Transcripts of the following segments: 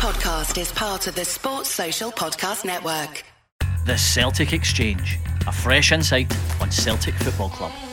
podcast is part of the Sports Social Podcast Network. The Celtic Exchange, a fresh insight on Celtic Football Club.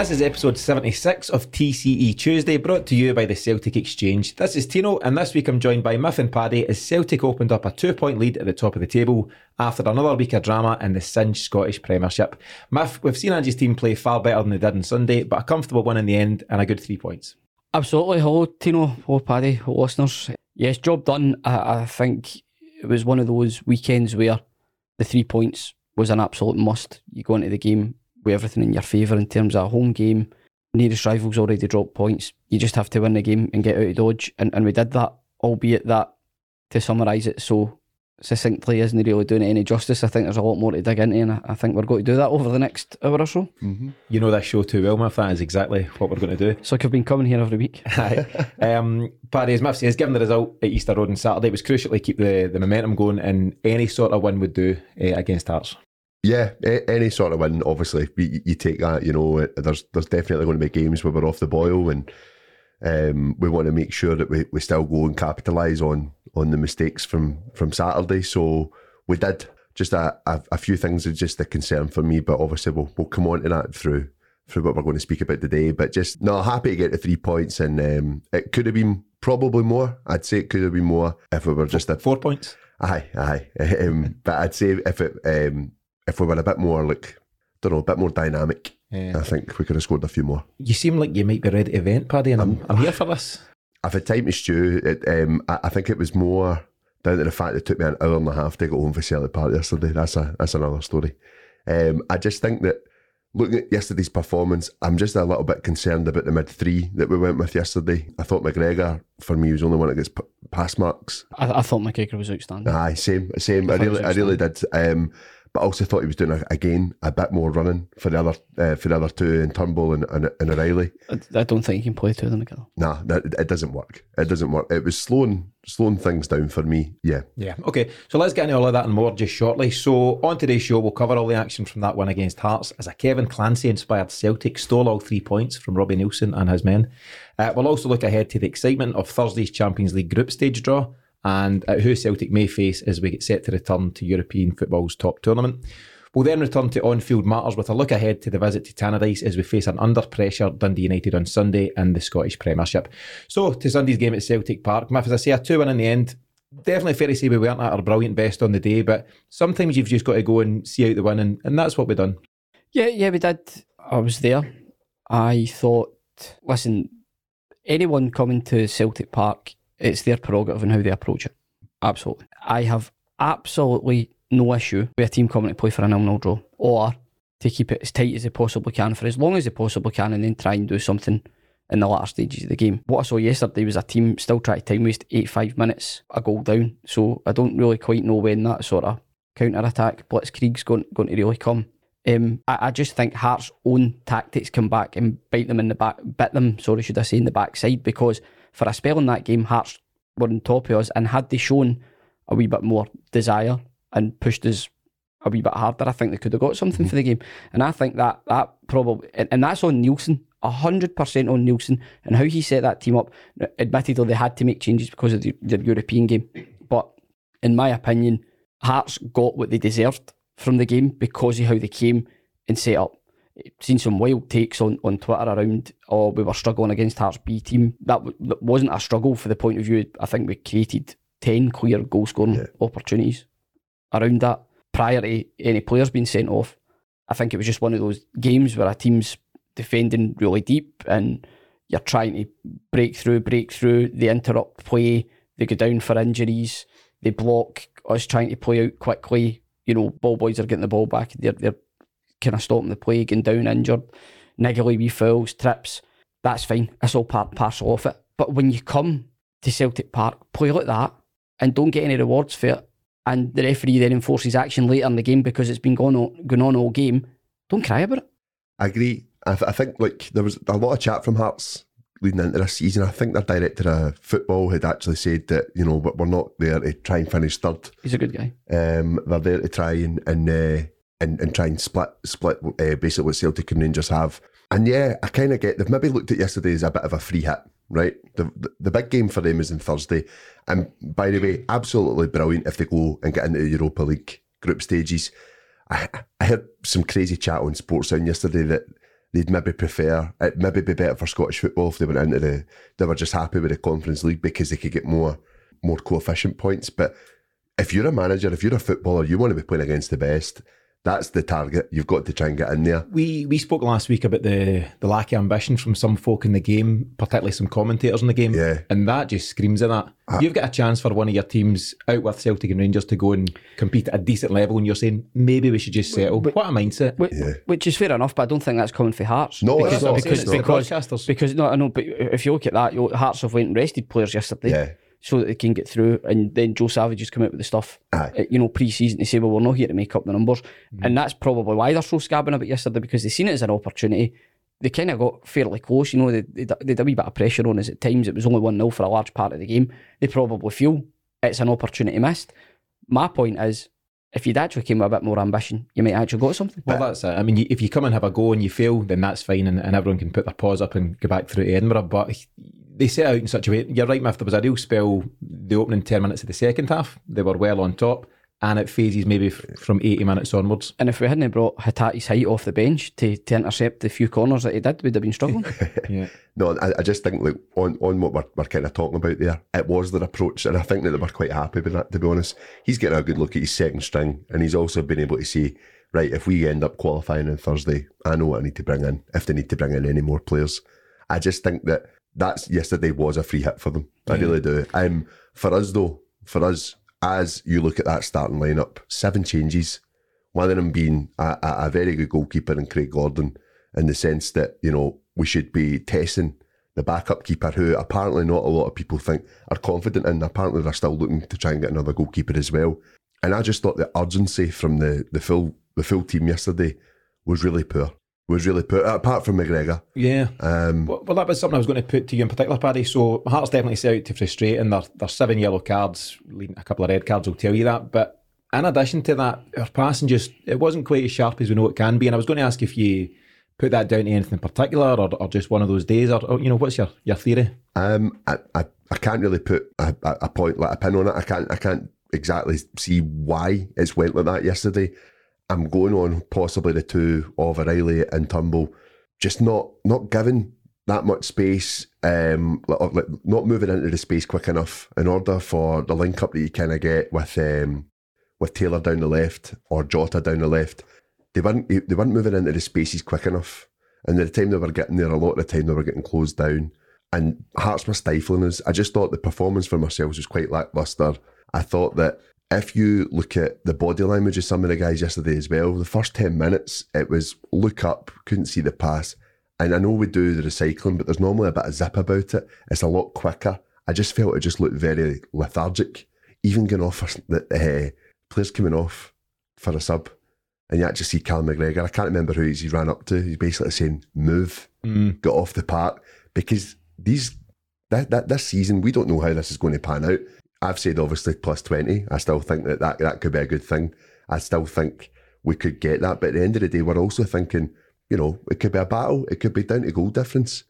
This is episode 76 of TCE Tuesday, brought to you by the Celtic Exchange. This is Tino, and this week I'm joined by Miff and Paddy as Celtic opened up a two point lead at the top of the table after another week of drama in the cinch Scottish Premiership. Miff, we've seen Ange's team play far better than they did on Sunday, but a comfortable win in the end and a good three points. Absolutely. Hello, Tino. Hello, Paddy. Hello, listeners. Yes, job done. I, I think it was one of those weekends where the three points was an absolute must. You go into the game with everything in your favour in terms of a home game. Nearest rivals already dropped points. You just have to win the game and get out of dodge. And, and we did that, albeit that, to summarise it so succinctly, isn't really doing it any justice. I think there's a lot more to dig into, and I, think we're going to do that over the next hour or so. You know this show too well, Miff. That is exactly what we're going to do. It's like I've been coming here every week. Um, Paddy, as Miff says, given the result at Easter Road on Saturday, it was crucial to keep the, the momentum going, and any sort of win would do uh, against Hearts. Yeah, any sort of win, obviously, you, you take that. You know, there's there's definitely going to be games where we're off the boil, and um, we want to make sure that we, we still go and capitalise on on the mistakes from from Saturday. So we did. Just a, a, a few things are just a concern for me, but obviously we'll we'll come on to that through through what we're going to speak about today. But just no, happy to get the three points, and um, it could have been probably more. I'd say it could have been more if we were just a Four points. Aye, aye. Um, but I'd say if it um, if we were a bit more like don't know, a bit more dynamic, Yeah. I think we could have scored a few more. You seem like you might be ready to vent, Paddy, and I'm, I'm here for this. I've had time to stew. It, um, I, I think it was more down to the fact that it took me an hour and a half to get home for Celtic Park yesterday. That's a that's another story. Um, I just think that looking at yesterday's performance, I'm just a little bit concerned about the mid three that we went with yesterday. I thought McGregor for me was the only one that gets p- pass marks. I, I thought McGregor was outstanding. Aye, same, same. I, I really, I really did. Um, but I also thought he was doing a, again a bit more running for the other uh, for the other two in Turnbull and, and, and O'Riley. I, I don't think you can play two of them together. Nah, that, it doesn't work. It doesn't work. It was slowing slowing things down for me. Yeah, Yeah. Okay. So let's get into all of that and more just shortly. So on today's show, we'll cover all the action from that one against Hearts as a Kevin Clancy inspired Celtic stole all three points from Robbie Neilson and his men. Uh, we'll also look ahead to the excitement of Thursday's Champions League group stage draw and at who Celtic may face as we get set to return to European football's top tournament. We'll then return to on-field matters with a look ahead to the visit to Tannadice as we face an under-pressure Dundee United on Sunday in the Scottish Premiership. So to Sunday's game at Celtic Park, Miff, as I say, a 2-1 in the end. Definitely fair to say we weren't at our brilliant best on the day, but sometimes you've just got to go and see out the win, and, and that's what we've done. Yeah, yeah, we did. I was there. I thought, listen, anyone coming to Celtic Park, it's their prerogative and how they approach it. Absolutely. I have absolutely no issue with a team coming to play for a nil-nil draw or to keep it as tight as they possibly can for as long as they possibly can and then try and do something in the latter stages of the game. What I saw yesterday was a team still trying to time waste 85 minutes, a goal down. So I don't really quite know when that sort of counter attack blitzkrieg's going, going to really come. Um, I, I just think Hearts' own tactics come back and bite them in the back, bit them, sorry, should I say, in the backside because for a spell in that game, Hearts were on top of us and had they shown a wee bit more desire and pushed us a wee bit harder, I think they could have got something for the game. And I think that that probably, and, and that's on Neilson, 100% on Neilson and how he set that team up. Admittedly, they had to make changes because of the, the European game. But in my opinion, Hearts got what they deserved from the game because of how they came and set up. Seen some wild takes on, on Twitter around, oh, we were struggling against Hearts B team. That, w- that wasn't a struggle for the point of view. I think we created 10 clear goal scoring Yeah. opportunities around that prior to any players being sent off. I think it was just one of those games where a team's defending really deep and you're trying to break through, break through, they interrupt play, they go down for injuries, they block us trying to play out quickly. You know, ball boys are getting the ball back, they're, they're kind of stopping the play, going down injured, niggly wee fouls, trips. That's fine. That's all part and parcel of it. But when you come to Celtic Park, play like that and don't get any rewards for it, and the referee then enforces action later in the game because it's been going on, going on all game, don't cry about it. I agree. I, th- I think like there was a lot of chat from Hearts leading into this season. I think their director of football had actually said that you know we're we're not there to try and finish third. He's a good guy. Um, they're there to try and, and uh, and, and try and split split uh, basically what Celtic and Rangers have. And yeah, I kind of get they've maybe looked at yesterday as a bit of a free hit, right? The, the the big game for them is on Thursday, and by the way, absolutely brilliant if they go and get into the Europa League group stages. I, I heard some crazy chat on Sportsound yesterday that they'd maybe prefer it maybe be better for Scottish football if they went into the they were just happy with the Conference League because they could get more more coefficient points. But if you're a manager, if you're a footballer, you want to be playing against the best. That's the target. You've got to try and get in there. We we spoke last week about the the lack of ambition from some folk in the game, particularly some commentators in the game. Yeah. And that just screams at that. Ah. You've got a chance for one of your teams out with Celtic and Rangers to go and compete at a decent level, and you're saying maybe we should just settle. But, what a mindset. Which, which is fair enough, but I don't think that's coming for Hearts. No, because, it's not. because, It's not. because, because no, I know, but if you look at that, you know, Hearts have went and rested players yesterday. Yeah. So that they can get through, and then Joe Savage has come out with the stuff, Aye. uh, you know, pre-season to say, well, we're not here to make up the numbers, and that's probably why they're so scabbing about yesterday because they seen it as an opportunity. They kind of got fairly close, you know. They, they, they had a wee bit of pressure on us at times. It was only one 0 for a large part of the game. They probably feel it's an opportunity missed. My point is, if you'd actually came with a bit more ambition, you might actually got something. Well, that's it. I mean, you- if you come and have a go and you fail, then that's fine, and, and everyone can put their paws up and go back through to Edinburgh. But they set out in such a way. You're right, Miff. There was a real spell the opening ten minutes of the second half. They were well on top, and it phases maybe f- from eighty minutes onwards. And if we hadn't brought Hatate's height off the bench to, to intercept the few corners that he did, we'd have been struggling. Yeah. No, I, I just think like on, on what we're, we're kind of talking about there, it was their approach, and I think that they were quite happy with that. To be honest, he's getting a good look at his second string, and he's also been able to say, right, if we end up qualifying on Thursday, I know what I need to bring in. If they need to bring in any more players, I just think that that's yesterday was a free hit for them. I really do. Um, for us though, for us, as you look at that starting lineup, seven changes. One of them being a, a, a very good goalkeeper in Craig Gordon, in the sense that you know we should be testing the backup keeper, who apparently not a lot of people think are confident in. Apparently, they're still looking to try and get another goalkeeper as well. And I just thought the urgency from the the full the full team yesterday was really poor. Was really put Apart from McGregor, Yeah. um, Well, well, that was something I was going to put to you in particular, Paddy. So my Hearts definitely set out to frustrate, and their, their seven yellow cards, leading a couple of red cards will tell you that. But in addition to that, our passing just it wasn't quite as sharp as we know it can be. And I was going to ask if you put that down to anything in particular, or, or just one of those days, or, or you know, what's your, your theory? Um, I, I, I can't really put a, a, a point like a pin on it. I can't I can't exactly see why it's went like that yesterday. I'm going on possibly the two of O'Riley and Turnbull, just not not given that much space, um, not moving into the space quick enough in order for the link up that you kind of get with um, with Taylor down the left or Jota down the left. They weren't they weren't moving into the spaces quick enough, and at the time they were getting there, a lot of the time they were getting closed down and Hearts were stifling us. I just thought the performance for ourselves was quite lackluster. I thought that if you look at the body language of some of the guys yesterday as well, the first 10 minutes, it was look up, couldn't see the pass. And I know we do the recycling, but there's normally a bit of zip about it. It's a lot quicker. I just felt it just looked very lethargic. Even going off for the uh, players coming off for a sub, and you actually see Cal McGregor. I can't remember who he's, he ran up to. He's basically saying, "Move, Mm. get off the park," because these that, that this season we don't know how this is going to pan out. I've said obviously plus twenty. I still think that that, that could be a good thing. I still think we could get that, but at the end of the day, we're also thinking, you know, it could be a battle. It could be down to goal difference.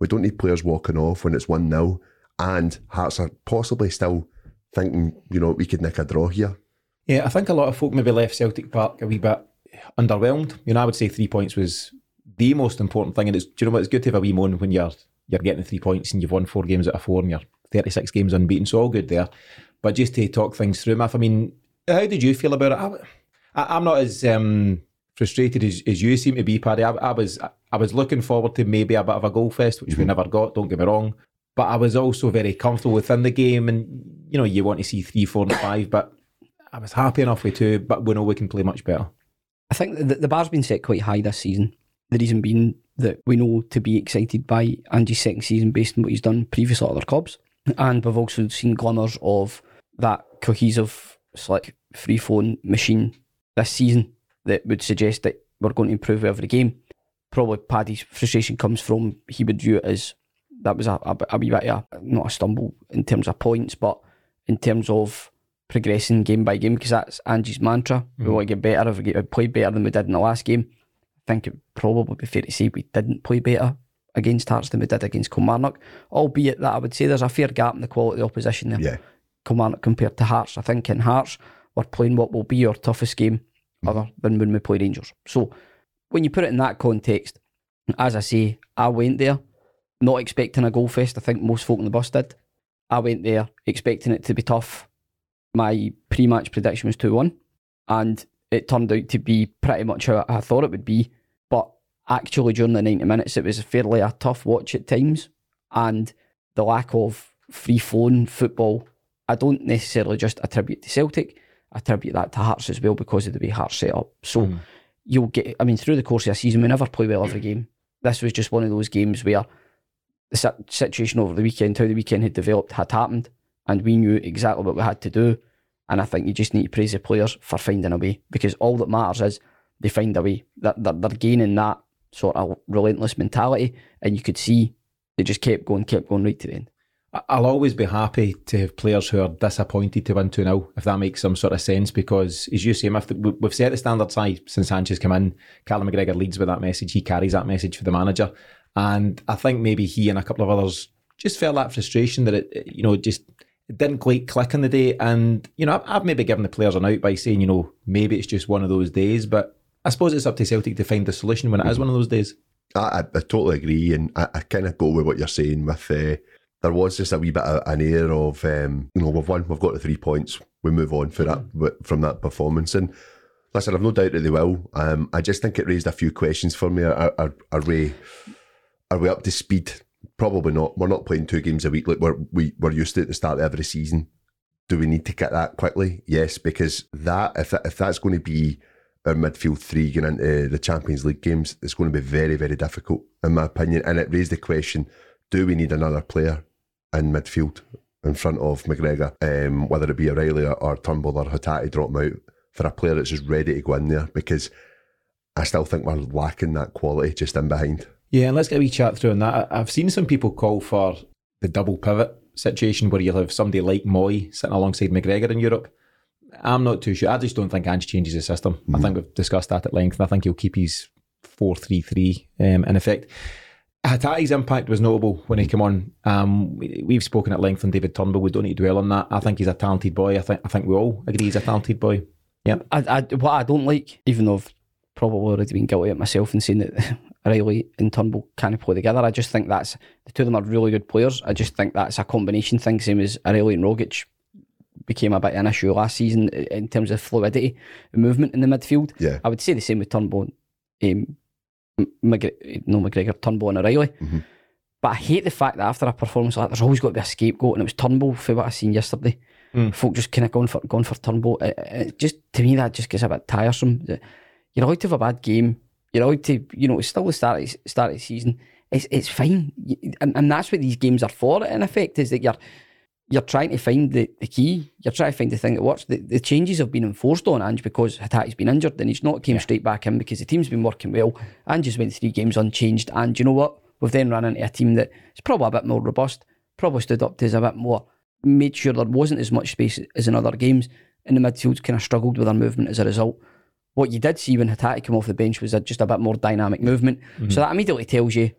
We don't need players walking off when it's one 0 and Hearts are possibly still thinking, you know, we could nick a draw here. Yeah, I think a lot of folk maybe left Celtic Park a wee bit underwhelmed. You know, I would say three points was the most important thing, and it's do you know what? It's good to have a wee moan when you're you're getting three points and you've won four games out of four and you're 36 games unbeaten, so all good there. But just to talk things through, Miff, I mean, how did you feel about it? I, I'm not as um, frustrated as, as you seem to be, Paddy. I, I was I was looking forward to maybe a bit of a goal fest, which we never got. Don't get me wrong, but I was also very comfortable within the game, and you know, you want to see three, four, and five, but. I was happy enough with two, but we know we can play much better. I think the, the bar's been set quite high this season. The reason being that we know to be excited by Ange's second season based on what he's done previously at other clubs. And we've also seen glimmers of that cohesive, slick, free phone machine this season that would suggest that we're going to improve every game. Probably Paddy's frustration comes from he would view it as that was a, a, a wee bit of a, not a stumble in terms of points, but in terms of progressing game by game because that's Ange's mantra. We mm-hmm. want to get better. If we get play better than we did in the last game, I think it would probably be fair to say we didn't play better against Hearts than we did against Kilmarnock. Albeit that I would say there's a fair gap in the quality of the opposition there. Yeah. Kilmarnock compared to Hearts. I think in Hearts we're playing what will be our toughest game other than when we play Rangers. So when you put it in that context, as I say, I went there not expecting a goal fest. I think most folk on the bus did. I went there expecting it to be tough. My pre-match prediction was 2-1 and it turned out to be pretty much how I thought it would be. But actually during the 90 minutes it was fairly a tough watch at times and the lack of free-flowing football I don't necessarily just attribute to Celtic. I attribute that to Hearts as well because of the way Hearts set up. So hmm. you'll get, I mean, through the course of a season, we never play well every game. This was just one of those games where the situation over the weekend, how the weekend had developed, had happened, and we knew exactly what we had to do. And I think you just need to praise the players for finding a way because all that matters is they find a way. That they're, they're gaining that sort of relentless mentality, and you could see they just kept going, kept going right to the end. I'll always be happy to have players who are disappointed to win 2 0, if that makes some sort of sense, because as you say, we've set the standards high since Sanchez come in. Callum McGregor leads with that message. He carries that message for the manager. And I think maybe he and a couple of others just felt that frustration that it, you know, just it didn't quite click in the day. And, you know, I've maybe given the players an out by saying, you know, maybe it's just one of those days, but I suppose it's up to Celtic to find the solution when it is one of those days. I, I, I totally agree, and I, I kind of go with what you're saying. With uh, there was just a wee bit of an air of um, you know we've won, we've got the three points, we move on for that wi- from that performance. And listen, I've no doubt that they will. Um, I just think it raised a few questions for me. Are, are, are we are we up to speed? Probably not. We're not playing two games a week like we're we, we're used to at the start of every season. Do we need to get that quickly? Yes, because that if that, if that's going to be our midfield three going into the Champions League games, it's going to be very, very difficult, in my opinion. And it raised the question do we need another player in midfield in front of McGregor, um, whether it be O'Riley or, Turnbull or Hatate drop him out for a player that's just ready to go in there? Because I still think we're lacking that quality just in behind. Yeah, and let's get a wee chat through on that. I've seen some people call for the double pivot situation where you'll have somebody like Mooy sitting alongside McGregor in Europe. I'm not too sure. I just don't think Ange changes the system. I think we've discussed that at length, and I think he'll keep his 4 3 3 um, in effect. Hatate's impact was notable when he came on. Um, we, we've spoken at length on David Turnbull. We don't need to dwell on that. I think he's a talented boy. I think I think we all agree he's a talented boy. Yeah. I, I, what I don't like, even though I've probably already been guilty of myself and saying that Riley and Turnbull can't play together, I just think that's the two of them are really good players. I just think that's a combination thing, same as Riley and Rogic became a bit of an issue last season in terms of fluidity and movement in the midfield. Yeah. I would say the same with Turnbull, um, M- McGre- no McGregor, Turnbull and O'Riley. Mhm. But I hate the fact that after a performance like that, there's always got to be a scapegoat, and it was Turnbull for what I seen yesterday. Mm. Folk just kind of going for going for Turnbull. It, it just to me that just gets a bit tiresome. You're allowed to have a bad game. You're allowed to, you know, it's still the start of, start of the season. It's it's fine, and, and that's what these games are for. In effect, is that you're you're trying to find the, the key. You're trying to find the thing that works. The, the changes have been enforced on Ange because Hatate's been injured and he's not came straight back in because the team's been working well. Ange just went three games unchanged. And you know what? We've then run into a team that is probably a bit more robust, probably stood up to us a bit more, made sure there wasn't as much space as in other games. And the midfield kind of struggled with their movement as a result. What you did see when Hatate came off the bench was just a bit more dynamic movement. Mm-hmm. So that immediately tells you,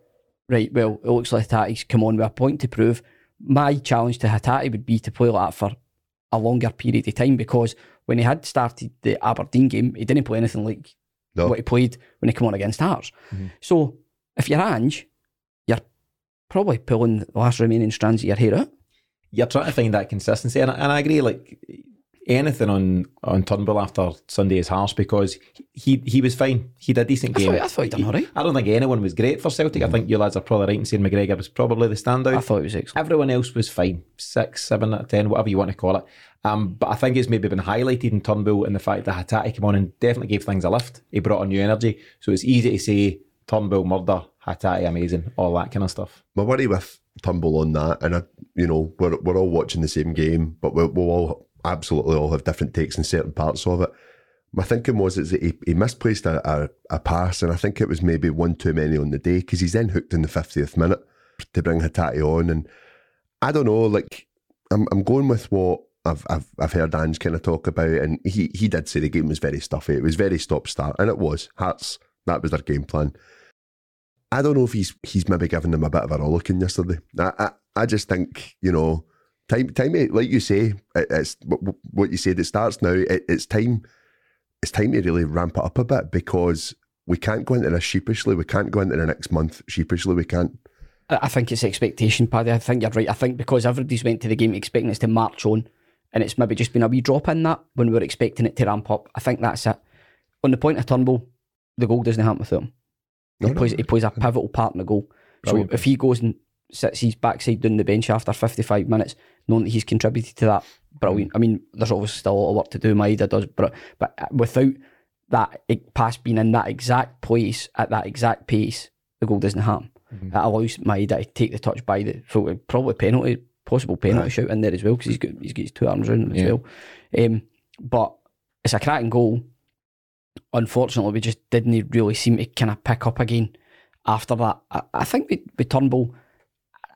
right, well, it looks like Hatate's come on with a point to prove. My challenge to Hatate would be to play like that for a longer period of time because when he had started the Aberdeen game, he didn't play anything like No. what he played when he came on against Hearts. Mm-hmm. So if you're Ange, you're probably pulling the last remaining strands of your hair out. you're trying to find that consistency, and, I- and I agree. Like anything on on Turnbull after Sunday is harsh because he he was fine. He did a decent I game. thought- I thought he done all right. I don't think anyone was great for Celtic. I think you lads are probably right in saying McGregor was probably the standout. I thought it was excellent. Everyone else was fine, six, seven out of ten, whatever you want to call it. Um, but I think it's maybe been highlighted in Turnbull in the fact that Hatate came on and definitely gave things a lift. He brought a new energy, so it's easy to say Turnbull murder, Hatate amazing, all that kind of stuff. My worry with Turnbull on that, and I, you know, we're we're all watching the same game, but we'll, we'll all absolutely all have different takes in certain parts of it. My thinking was is that he, he misplaced a, a, a pass, and I think it was maybe one too many on the day because he's then hooked in the fiftieth minute to bring Hatate on, and I don't know, like I'm I'm going with what I've I've I've heard Ange kind of talk about, and he he did say the game was very stuffy. It was very stop start, and it was. Hearts that was their game plan. I don't know if he's he's maybe given them a bit of a rollicking yesterday. I, I I just think you know time time like you say it, it's what you said. It starts now. It, it's time. It's time to really ramp it up a bit because we can't go into this sheepishly. We can't go into the next month sheepishly. We can't. I think it's expectation, Paddy. I think you're right. I think because everybody's went to the game expecting us to march on, and it's maybe just been a wee drop in that when we are expecting it to ramp up. I think that's it. On the point of Turnbull, the goal doesn't happen without him. No, he, no, plays, he plays a pivotal part in the goal. Brilliant. So if he goes and sits his backside down the bench after 55 minutes, knowing that he's contributed to that, brilliant. I mean, there's obviously still a lot of work to do. Maeda does, but but without that pass being in that exact place at that exact pace, the goal doesn't happen. Mm-hmm. That allows Maeda to take the touch by the so probably penalty, possible penalty right. shout in there as well because he's got he's got his two arms around him yeah. as well. Um, but it's a cracking goal. Unfortunately, we just didn't really seem to kind of pick up again after that. I, I think we, with Turnbull,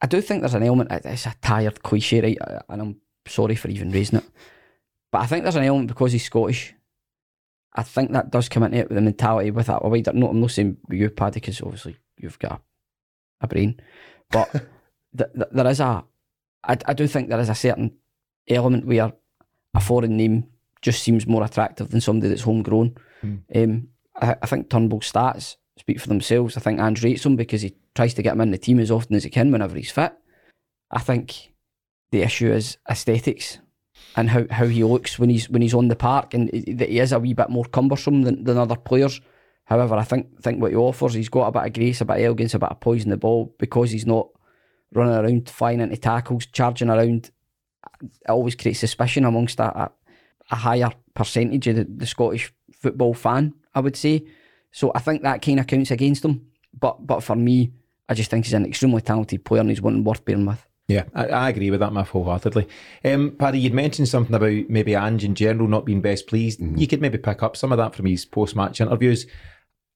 I do think there's an element. It's a tired cliche, right? And I'm sorry for even raising it, but I think there's an element because he's Scottish I think that does come into it with the mentality with that. Wider, no, I'm not saying you, Paddy, because obviously you've got a, a brain, but th- th- there is a. I, I do think there is a certain element where a foreign name just seems more attractive than somebody that's homegrown. Mm. Um, I, I think Turnbull's stats speak for themselves. I think Ange rates him because he tries to get him in the team as often as he can whenever he's fit. I think the issue is aesthetics and how, how he looks when he's when he's on the park, and that he is a wee bit more cumbersome than, than other players. However, I think think what he offers, he's got a bit of grace, a bit of elegance, a bit of poise in the ball because he's not running around, flying into tackles, charging around. It always creates suspicion amongst a, a higher percentage of the, the Scottish football fan, I would say. So I think that kind of counts against him. But but for me, I just think he's an extremely talented player and he's one worth bearing with. Yeah, I, I, agree with that, Miff, wholeheartedly. Um, Paddy, you'd mentioned something about maybe Ange in general not being best pleased. Mm-hmm. You could maybe pick up some of that from his post match interviews.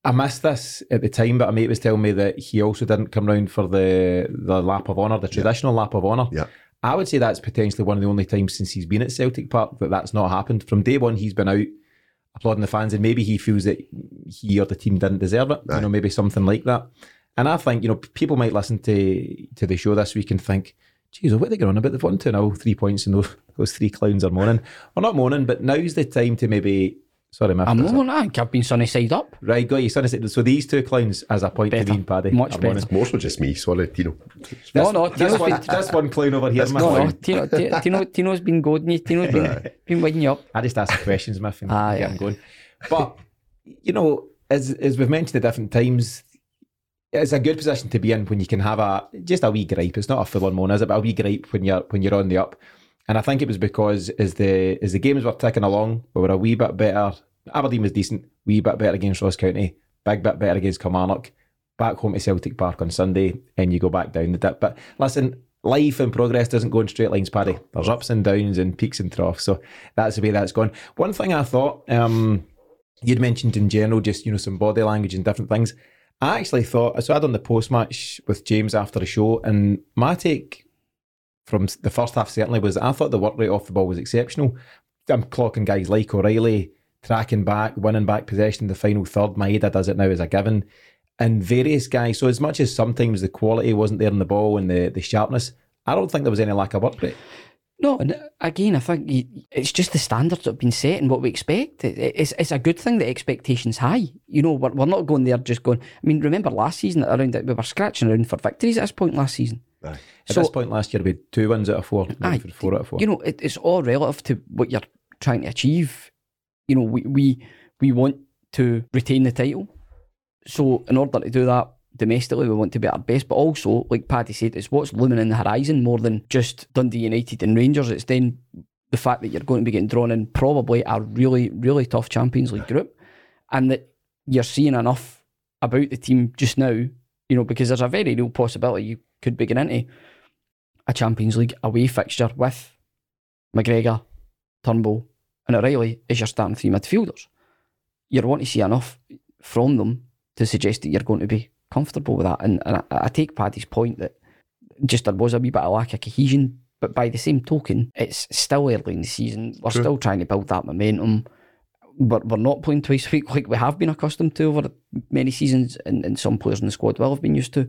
I missed this at the time, but a mate was telling me that he also didn't come round for the the lap of honour, the traditional yeah. lap of honour. Yeah. I would say that's potentially one of the only times since he's been at Celtic Park that that's not happened. From day one, he's been out applauding the fans, and maybe he feels that he or the team didn't deserve it. You know, maybe something like that. And I think you know people might listen to to the show this week and think geez, what are they going on about? They've won 2 0, three points, and those, those three clowns are moaning. Well, not moaning, but now's the time to maybe. Sorry, my I'm moaning, I think I've been sunny side up. Right, got you, sunny side So these two clowns, as a point better. to being Paddy. Much better. Moaning. More so just me, sorry, Tino. This, no, no, this one, this one clown over here. No, no, Tino, Tino, Tino's been goading you. Tino's been, been winding you up. I just ask questions, Miff, and ah, get yeah. going. But, you know, as, as we've mentioned at different times, it's a good position to be in when you can have a just a wee gripe. It's not a full on moan, is it? But a wee gripe when you're when you're on the up. And I think it was because as the as the games were ticking along, we were a wee bit better. Aberdeen was decent, wee bit better against Ross County, big bit better against Kilmarnock. Back home to Celtic Park on Sunday, and you go back down the dip. But listen, life and progress doesn't go in straight lines, Paddy. There's ups and downs and peaks and troughs. So that's the way that's gone. One thing I thought, um, you'd mentioned in general, just you know, some body language and different things. I actually thought so. I had done the post match with James after the show, and my take from the first half certainly was I thought the work rate off the ball was exceptional. I'm clocking guys like O'Riley, tracking back, winning back possession in the final third. Maeda does it now as a given, and various guys. So as much as sometimes the quality wasn't there in the ball and the the sharpness, I don't think there was any lack of work rate. No, and uh, again, I think it's just the standards that have been set and what we expect. It's it's a good thing that expectations high. You know, we're, we're not going there just going. I mean, remember last season around that we were scratching around for victories at this point last season. Aye. At so, this point last year, we had two wins out of four. Aye, four out of four. You know, it, it's all relative to what you're trying to achieve. You know, we we we want to retain the title. So in order to do that, domestically, we want to be at our best, but also, like Paddy said, it's what's looming in the horizon more than just Dundee United and Rangers. It's then the fact that you're going to be getting drawn in probably a really, really tough Champions League group, and that you're seeing enough about the team just now, you know, because there's a very real possibility you could be getting into a Champions League away fixture with McGregor, Turnbull, and O'Riley as your starting three midfielders. You're wanting to see enough from them to suggest that you're going to be comfortable with that. And, and I, I, take Paddy's point that just there was a wee bit of lack of cohesion But by the same token, it's still early in the season. We're True. still trying to build that momentum. We're, we're not playing twice a week like we have been accustomed to over many seasons, and, and some players in the squad will have been used to.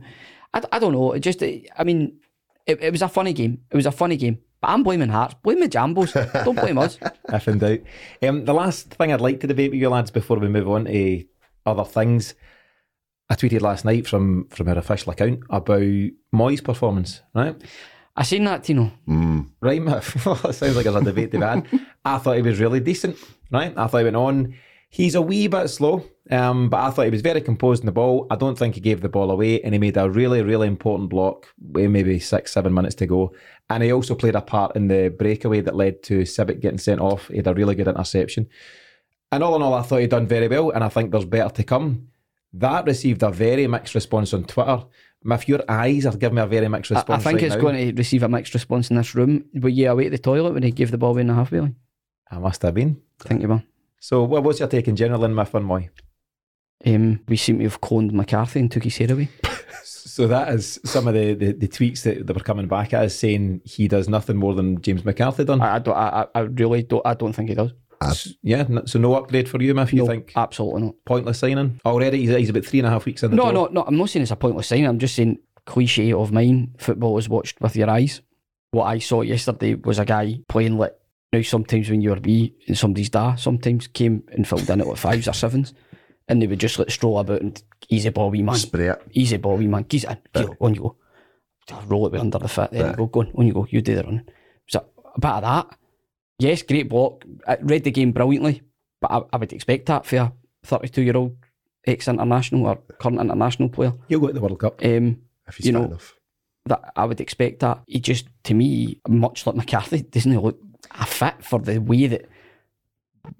I, I don't know. It just, I mean, it, it was a funny game. It was a funny game. But I'm blaming Hearts. Blame the Jambos. Don't blame us. if in doubt. Um, the last thing I'd like to debate with you lads before we move on to other things, I tweeted last night from from our official account about Mooy's performance. Right, I seen that, Tino. Mm. right, Miff? it sounds like there's a debate to be had. I thought he was really decent. Right, I thought he went on. He's a wee bit slow, um, but I thought he was very composed in the ball. I don't think he gave the ball away, and he made a really, really important block with maybe six, seven minutes to go. And he also played a part in the breakaway that led to Sibbick getting sent off. He had a really good interception. And all in all, I thought he'd done very well, and I think there's better to come. That received a very mixed response on Twitter. If your eyes are giving me a very mixed response, I think right it's now, going to receive a mixed response in this room. Were you away at the toilet when he gave the ball away in the half, Bailey? I must have been. I think you were. So, what was your take in general in Miff and Mooy? Um, we seem to have cloned McCarthy and took his hair away. So that is some of the, the, the tweets that, that were coming back at us saying he does nothing more than James McCarthy done. I, I don't. I, I I really don't. I don't think he does. Uh, S- yeah, so no upgrade for you, Miff. You no, think absolutely not. pointless signing already? He's, he's about three and a half weeks in the No, door. no, no. I'm not saying it's a pointless signing. I'm just saying cliche of mine. Football is watched with your eyes. What I saw yesterday was a guy playing like now. Sometimes when you're wee and somebody's da, sometimes came and filled in at like fives or sevens, and they would just like stroll about and easy ball, wee man, Spray it. easy ball, wee man, geez in, on you go. Roll it under the foot. There you go, go on, on you go. You do the running. So a bit of that. Yes, great block. I read the game brilliantly, but I, I would expect that for a 32 year old ex international or current international player. He'll go to the World Cup. Um, If he's You know, enough. that I would expect that. He just, to me, much like McCarthy, doesn't look a fit for the way that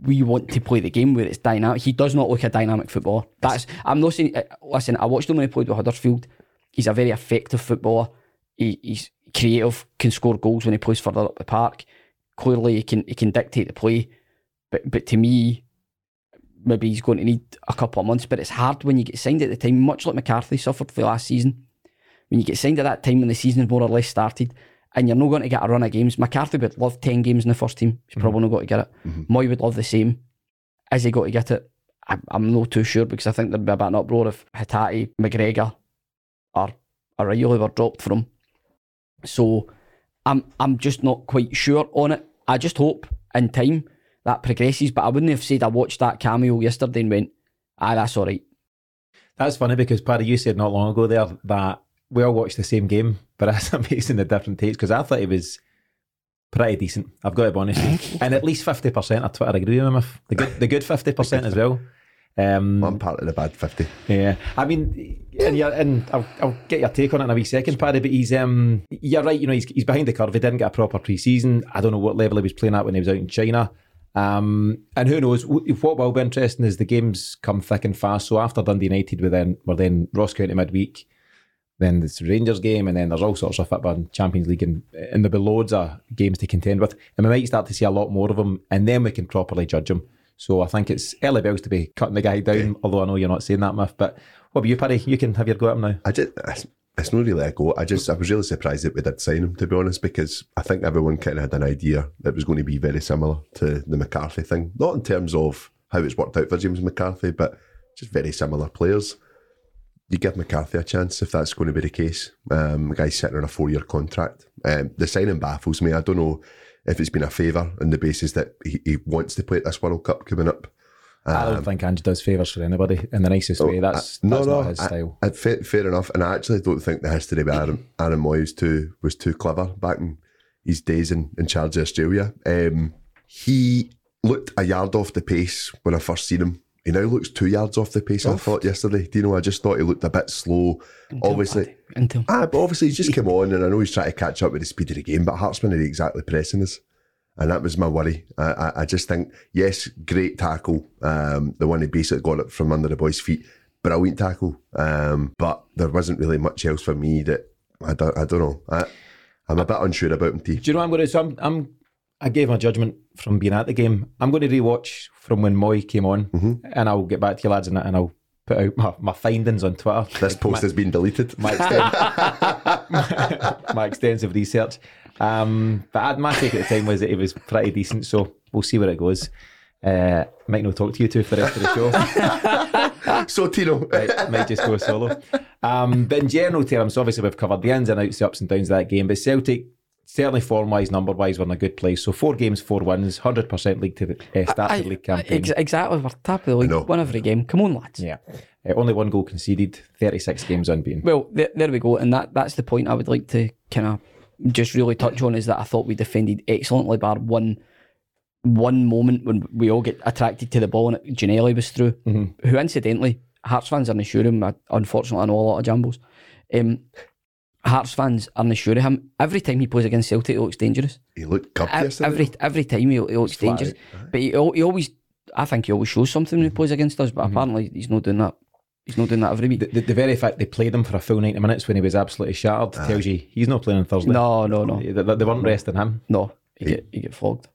we want to play the game where it's dynamic. He does not look a dynamic footballer. That's I'm not saying. uh, Listen, I watched him when he played with Huddersfield. He's a very effective footballer. He, he's creative, can score goals when he plays further up the park. Clearly, he can he can dictate the play. But but to me, maybe he's going to need a couple of months. But it's hard when you get signed at the time, much like McCarthy suffered for the last season. When you get signed at that time when the season more or less started, and you're not going to get a run of games. McCarthy would love ten games in the first team. He's probably not got to get it. Mhm. Mooy would love the same. Is he got to get it? I'm, I'm not too sure because I think there'd be a bit of an uproar if Hatate, McGregor, or O'Riley were dropped from. So I'm I'm just not quite sure on it. I just hope in time that progresses. But I wouldn't have said I watched that cameo yesterday and went, ah, that's all right. That's funny because Paddy, you said not long ago there that we all watched the same game, but that's amazing the different takes because I thought it was pretty decent. I've got to be honest, and at least fifty percent of Twitter agree with him. If the good, the good fifty percent as well. Um, I'm part of the bad 50. Yeah, I mean, and yeah, and I'll, I'll get your take on it in a wee second, Paddy. But he's um, you're right. You know, he's he's behind the curve. He didn't get a proper pre-season. I don't know what level he was playing at when he was out in China. Um, and who knows? What will be interesting is the games come thick and fast. So after Dundee United, we then we're then Ross County midweek. Then the Rangers game, and then there's all sorts of football in Champions League, and, and there'll be loads of games to contend with. And we might start to see a lot more of them, and then we can properly judge them. So I think it's early bells to be cutting the guy down, although I know you're not saying that, Miff. But what about you, Paddy? You can have your go at him now. I just, it's, not really a go. I just, I was really surprised that we did sign him, to be honest, because I think everyone kind of had an idea that it was going to be very similar to the McCarthy thing. Not in terms of how it's worked out for James McCarthy, but just very similar players. You give McCarthy a chance if that's going to be the case. Um, the guy's sitting on a four year contract. Um, the signing baffles me. I don't know if it's been a favour on the basis that he, he wants to play at this World Cup coming up. I don't think Ange does favours for anybody in the nicest way. That's, Uh, no, that's no, not his I- style. I, fair, fair enough, and I actually don't think the history of Aaron, Aaron Mooy was too was too clever back in his days in, in charge of Australia. Um, he looked a yard off the pace when I first seen him. He now looks two yards off the pace. I thought yesterday. Do you know? I just thought he looked a bit slow. Obviously, Until ah, but obviously he's just come on, and I know he's trying to catch up with the speed of the game. But Hartsman are exactly pressing us. And that was my worry. I, I, I just think, yes, great tackle. Um, the one he basically got it from under the boy's feet. Brilliant tackle. Um, but there wasn't really much else for me that I don't, I don't know. I, I'm a bit unsure about him, T. Do you know what I'm going to? So I'm, I'm, I gave my judgment from being at the game. I'm going to rewatch from when Mooy came on, Mm-hmm. and I'll get back to you lads and, and I'll put out my, my findings on Twitter. This post has been deleted. my, extend, my extensive research. Um, but I, my take at the time was that it was pretty decent, so we'll see where it goes. Uh, might not talk to you two for the rest of the show. So Tino, might, might just go solo. Um, but in general terms, obviously we've covered the ins and outs, the ups and downs of that game. But Celtic, certainly form wise, number wise, we're in a good place. So four games, four wins, hundred percent league to the uh, start of the league campaign. Ex- exactly, we're top of the league, win every game. Come on, lads. yeah, uh, only one goal conceded, thirty six games unbeaten. Well, there, there we go, and that that's the point I would like to kind of just really touch on is that I thought we defended excellently, bar one one moment when we all get attracted to the ball and Ginnelly was through, who incidentally Hearts fans are not sure of him. Unfortunately, I know a lot of jambos. Um, Hearts fans are not sure of him. Every time he plays against Celtic, he looks dangerous. he looked cupped Ev- yesterday. Every every time he, he looks Flat dangerous, but he, he always, I think he always shows something when he plays against us. But apparently, he's not doing that. He's not doing that every week. The, the, the very fact they played him for a full 90 minutes when he was absolutely shattered tells you he's not playing on Thursday. no, no, no, They, they, they weren't resting him. no. He get he get flogged.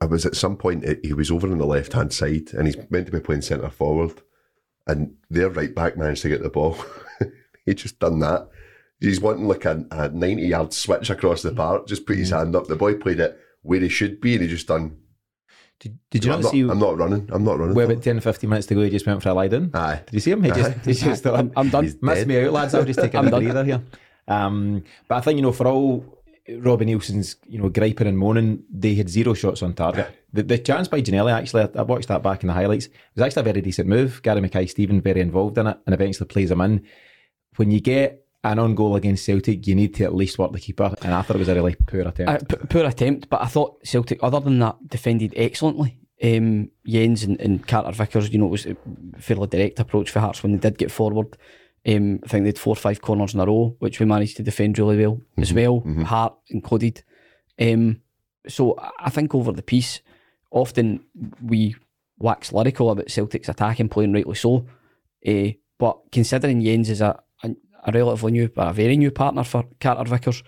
I was at some point uh, he was over on the left hand side and he's meant to be playing centre forward, and their right back managed to get the ball. he just done that. He's wanting like a, a ninety yard switch across the park. Just put his Mm. hand up. The boy played it where he should be, and he just done. Did, did you I'm not see I'm not running. I'm not running. where about 10, 15 minutes to go he just went for a lie down? Aye. Did you see him? He just, he just thought, I'm, I'm done. He's Miss dead. me out, lads. I'll just take a breather here. Um, but I think you know, for all Robbie Neilson's you know griping and moaning, they had zero shots on target. The, the chance by Ginnelly actually, I, I watched that back in the highlights. It was actually a very decent move. Gary Mackay-Steven very involved in it, and eventually plays him in. When you get an on goal against Celtic, you need to at least work the keeper, and I thought it was a really poor attempt. Uh, p- poor attempt, but I thought Celtic, other than that, defended excellently. Um, Jenz and, and Carter Vickers, you know, it was a fairly direct approach for Hearts when they did get forward. Um, I think they had four or five corners in a row, which we managed to defend really well as well, Hart included. Um, so I- I think over the piece, often we wax lyrical about Celtic's attacking play, and rightly so. Uh, but considering Jenz is a, a, relatively new, but a very new partner for Carter Vickers,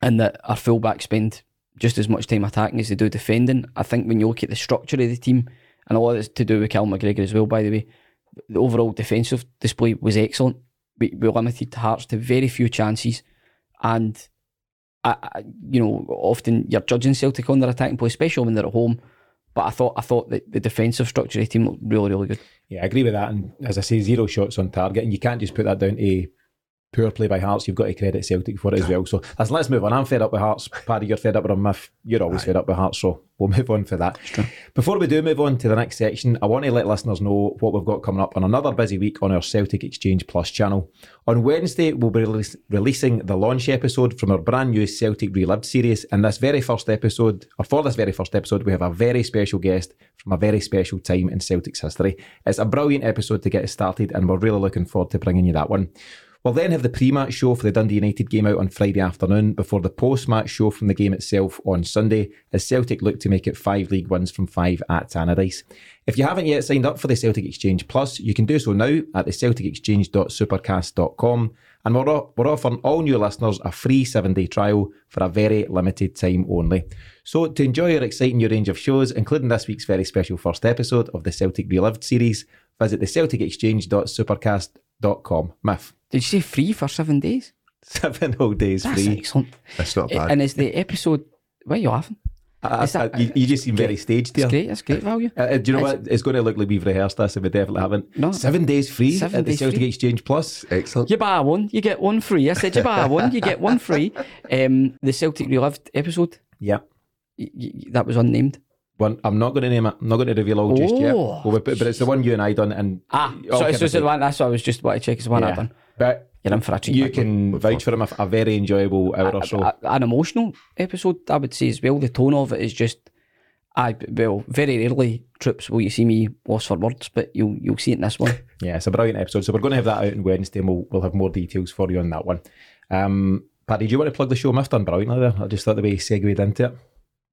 and that our fullbacks spend just as much time attacking as they do defending. I think when you look at the structure of the team, and a lot of it's to do with Cal McGregor as well, by the way, the overall defensive display was excellent. We, we limited Hearts to very few chances, and I, I, you know, often you're judging Celtic on their attacking play, especially when they're at home. But I thought I thought that the defensive structure of the team looked really, really good. Yeah, I agree with that. And as I say, zero shots on target, and you can't just put that down to poor play by Hearts. You've got to credit Celtic for it as well. So let's, let's move on. I'm fed up with Hearts. Paddy, you're fed up with them. If you're always fed up with Hearts, so we'll move on for that. Before we do move on to the next section, I want to let listeners know what we've got coming up on another busy week on our Celtic Exchange Plus channel. On Wednesday, we'll be release- releasing the launch episode from our brand new Celtic Relived series. And this very first episode, or for this very first episode, we have a very special guest from a very special time in Celtic's history. It's a brilliant episode to get us started, and we're really looking forward to bringing you that one. We'll then have the pre-match show for the Dundee United game out on Friday afternoon before the post-match show from the game itself on Sunday as Celtic look to make it five league wins from five at Tannadice. If you haven't yet signed up for the Celtic Exchange Plus, you can do so now at the celticexchange.supercast.com and we're, o- we're offering all new listeners a free seven-day trial for a very limited time only. So to enjoy our exciting new range of shows, including this week's very special first episode of the Celtic Relived series, visit the celticexchange.supercast.com. Miff. Did you say free for seven days? Seven whole days That's free. excellent. That's not bad. And is the episode? Why are you laughing? I- that- I- you, you just seem very staged It's here. great. That's great value. Uh, uh, do you know what? It's going to look like we've rehearsed this, and we definitely haven't. No. Seven days free Seven at the days Celtic free. Exchange Plus. Excellent. You buy one, you get one free. I said you buy one, you get one free. Um, the Celtic Relived episode Yeah. y- y- that was unnamed. One, I'm not going to name it. I'm not going to reveal all just yet. Oh. Well, but, but it's the one you and I done, and Ah, all so it's just the one. That's what I was just about to check. It's the one yeah. I've done. But You're in for a treat. you mate. can vouch for him a, a very enjoyable hour or so. A- an emotional episode, I would say as well. The tone of it is just, I well, very rarely trips will you see me lost for words, but you'll you'll see it in this one. Yeah, it's a brilliant episode. So we're going to have that out on Wednesday, and we'll, we'll have more details for you on that one. Um, Paddy, do you want to plug the show? I've done brilliantly there. I just thought the way he segued into it.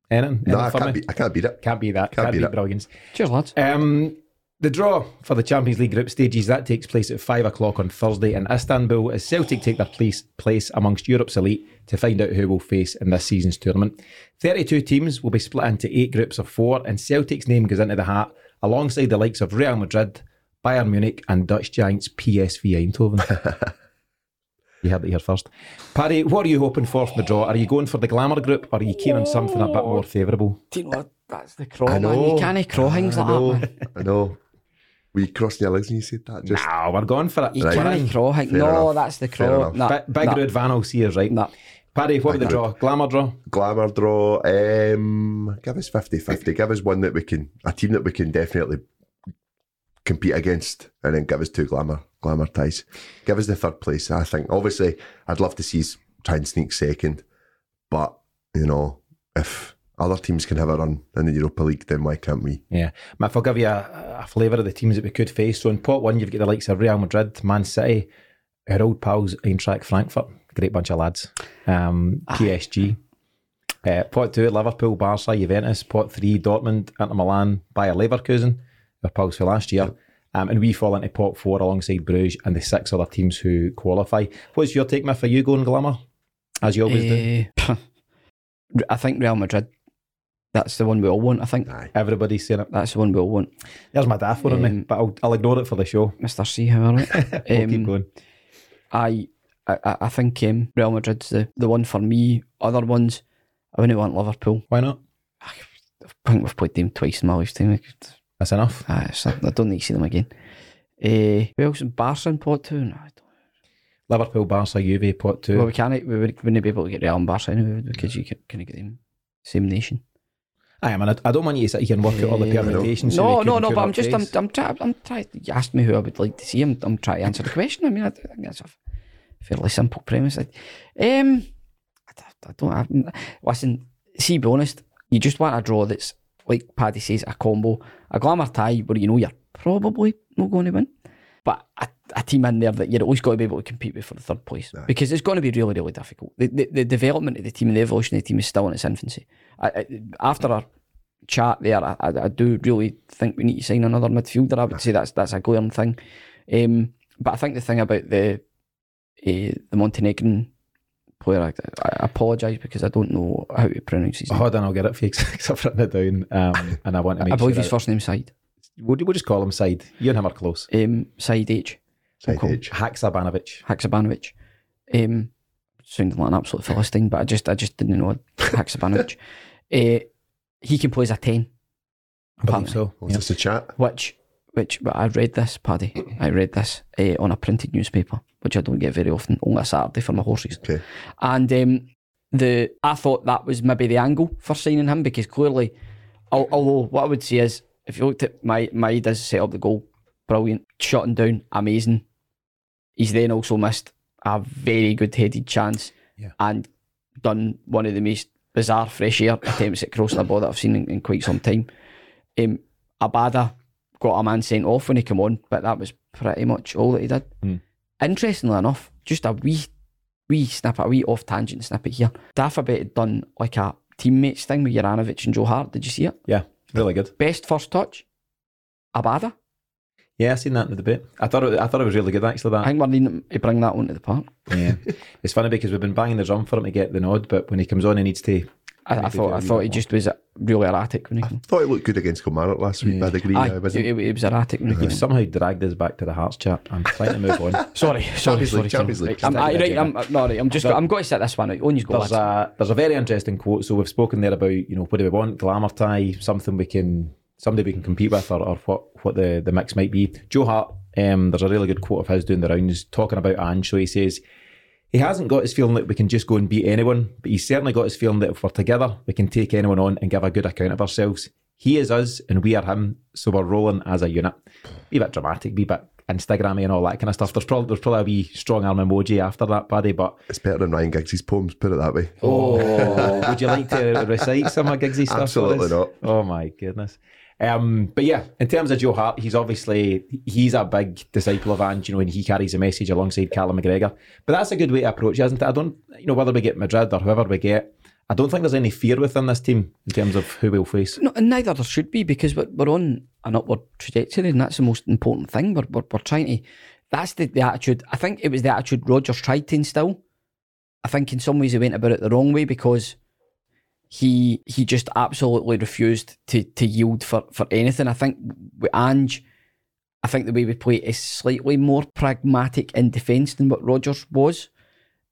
Anything? no, Anything I can't, me? be, I can't beat it. Can't be that. Can't Can't, beat be it. brilliance. Cheers, lads. Um, the draw for the Champions League group stages that takes place at five o'clock on Thursday in Istanbul as Celtic take their place place amongst Europe's elite to find out who will face in this season's tournament. Thirty-two teams will be split into eight groups of four, and Celtic's name goes into the hat alongside the likes of Real Madrid, Bayern Munich, and Dutch giants PSV Eindhoven. You heard it here first. Paddy, what are you hoping for from the draw? Are you going for the glamour group or are you keen on something a bit more favourable? Do you know? That's the craw, I man. know. You can't craw things I like know. that, man. I know. Were you crossing your legs when you said that? Just Nah, we're going for it. You Right. can't craw things. Fair No, enough. that's the Fair craw. Nah, Big, big nah, Rude Van Sears, right? nah. Paddy, what would the draw? Glamour draw? glamour draw. Um, give us 50-50. Give us one that we can, a team that we can definitely compete against, and then give us two glamour glamour ties. Give us the third place. I think. Obviously, I'd love to see us try and sneak second, but you know, if other teams can have a run in the Europa League, then why can't we? Yeah. If I'll give you a, a flavour of the teams that we could face. So in pot one, you've got the likes of Real Madrid, Man City, our old pals, Eintracht Frankfurt. Great bunch of lads. Um, PSG. Uh, pot two, Liverpool, Barca, Juventus. Pot three, Dortmund, Inter Milan, Bayer Leverkusen. Our pals for last year. Um, and we fall into pot four alongside Bruges and the six other teams who qualify. What's your take, Miff? Are you going glamour? As you always do. Eh, I think Real Madrid. That's the one we all want. I think Aye. Everybody's saying it. that's the one we all want. There's my daft one on me, Um, but I'll, I'll ignore it for the show. Mister C, however, We'll um, keep going. I, I, I think um, Real Madrid's the, the one for me. Other ones, I wouldn't want Liverpool. Why not? I think we've played them twice in my lifetime. That's enough. Uh, so I don't need to see them again. Uh, who else? Barca in pot two? No, I don't. Liverpool, Barca, Juve, pot two. Well, we can't. We would- wouldn't be able to get Real and Barca anyway because you can, can get them same nation. Aye, man, I, I don't want you to sit here and work out all the Eh, permutations. so No, we no, no. But I'm just, I'm. I'm trying, I'm trying. You asked me who I would like to see. I'm, I'm trying to answer the question. I mean, I think that's a fairly simple premise. I- Um, I don't. I don't I, listen, see, be honest. You just want a draw that's like Paddy says, a combo, a glamour tie where you know you're probably not going to win, but a, a team in there that you're always got to be able to compete with for the third place because it's going to be really, really difficult. The, the, the development of the team and the evolution of the team is still in its infancy. I, I, after our chat there, I, I, I do really think we need to sign another midfielder. I would say that's that's a glaring thing. Um, but I think the thing about the uh, the Montenegrin player, I, I apologise because I don't know how to pronounce his name. Hold on, I'll get it fixed because I've written it down. Um, and I want to make I believe sure his that- first name's Side. We'll, we'll just call him Side. You and him are close. Um, Side H. Side Cool. edge. Haksabanovic. Haksabanovic. Um, sounded like an absolute philistine, but I just I just didn't know Haksabanovic. uh, he can play as a ten, I believe so. Was Yeah. this a chat? which which but I read this, Paddy. I read this uh, on a printed newspaper, which I don't get very often, only a Saturday for my horses. Okay. And um, the I thought that was maybe the angle for signing him because clearly, al- although what I would say is, if you looked at my my does set up the goal, brilliant, shutting down, amazing. He's then also missed a very good headed chance Yeah. and done one of the most bizarre fresh air attempts at crossing the ball that I've seen in, in quite some time. Um, Abada got a man sent off when he came on, but that was pretty much all that he did. Hmm. Interestingly enough, just a wee wee snippet, a wee off tangent snippet here. Dafabet had done like a teammates thing with Juranovic and Joe Hart. Did you see it? Yeah, really good. Best first touch, Abada. Yeah, I seen that in the debate. I thought it, I thought it was really good actually. That I think we're needing to bring that one to the park. yeah, it's funny because we've been banging the drum for him to get the nod, but when he comes on, he needs to. I, I thought a I wee thought he just was really erratic when he I came. thought it looked good against Kilmarnock last week. I'd agree. Aye, I wasn't. it, it was erratic when he. You've somehow dragged us back to the Hearts chat. I'm trying to move on. Sorry, sorry, Champions sorry. League, Champions. League. I'm, I, right, I'm, no, right, I'm just. I'm going to set this one out. On you go, There's lads. a there's a very interesting quote. So we've spoken there about you know what do we want? Glamour tie, something we can somebody we can compete with, or, or what what the the mix might be. Joe Hart. Um, there's a really good quote of his doing the rounds talking about Ange. So he says he hasn't got his feeling that we can just go and beat anyone, but he's certainly got his feeling that if we're together, we can take anyone on and give a good account of ourselves. He is us and we are him, so we're rolling as a unit. Be a bit dramatic, be a bit Instagrammy and all that kind of stuff. There's probably there's probably a wee strong arm emoji after that, buddy. but It's better than Ryan Giggs' poems. Put it that way. Oh, would you like to recite some of Giggsy stuff? Absolutely not. Oh my goodness. Um, but yeah, in terms of Joe Hart, he's obviously he's a big disciple of Ange, you know, and he carries a message alongside Callum McGregor. But that's a good way to approach it, isn't it? I don't, you know, whether we get Madrid or whoever we get, I don't think there's any fear within this team in terms of who we'll face. No, and neither there should be because we're, we're on an upward trajectory, and that's the most important thing. We're, we're, we're trying to. That's the, the attitude. I think it was the attitude Rodgers tried to instill. I think in some ways he went about it the wrong way because he he just absolutely refused to to yield for, for anything. I think with Ange, I think the way we play is slightly more pragmatic in defence than what Rodgers was.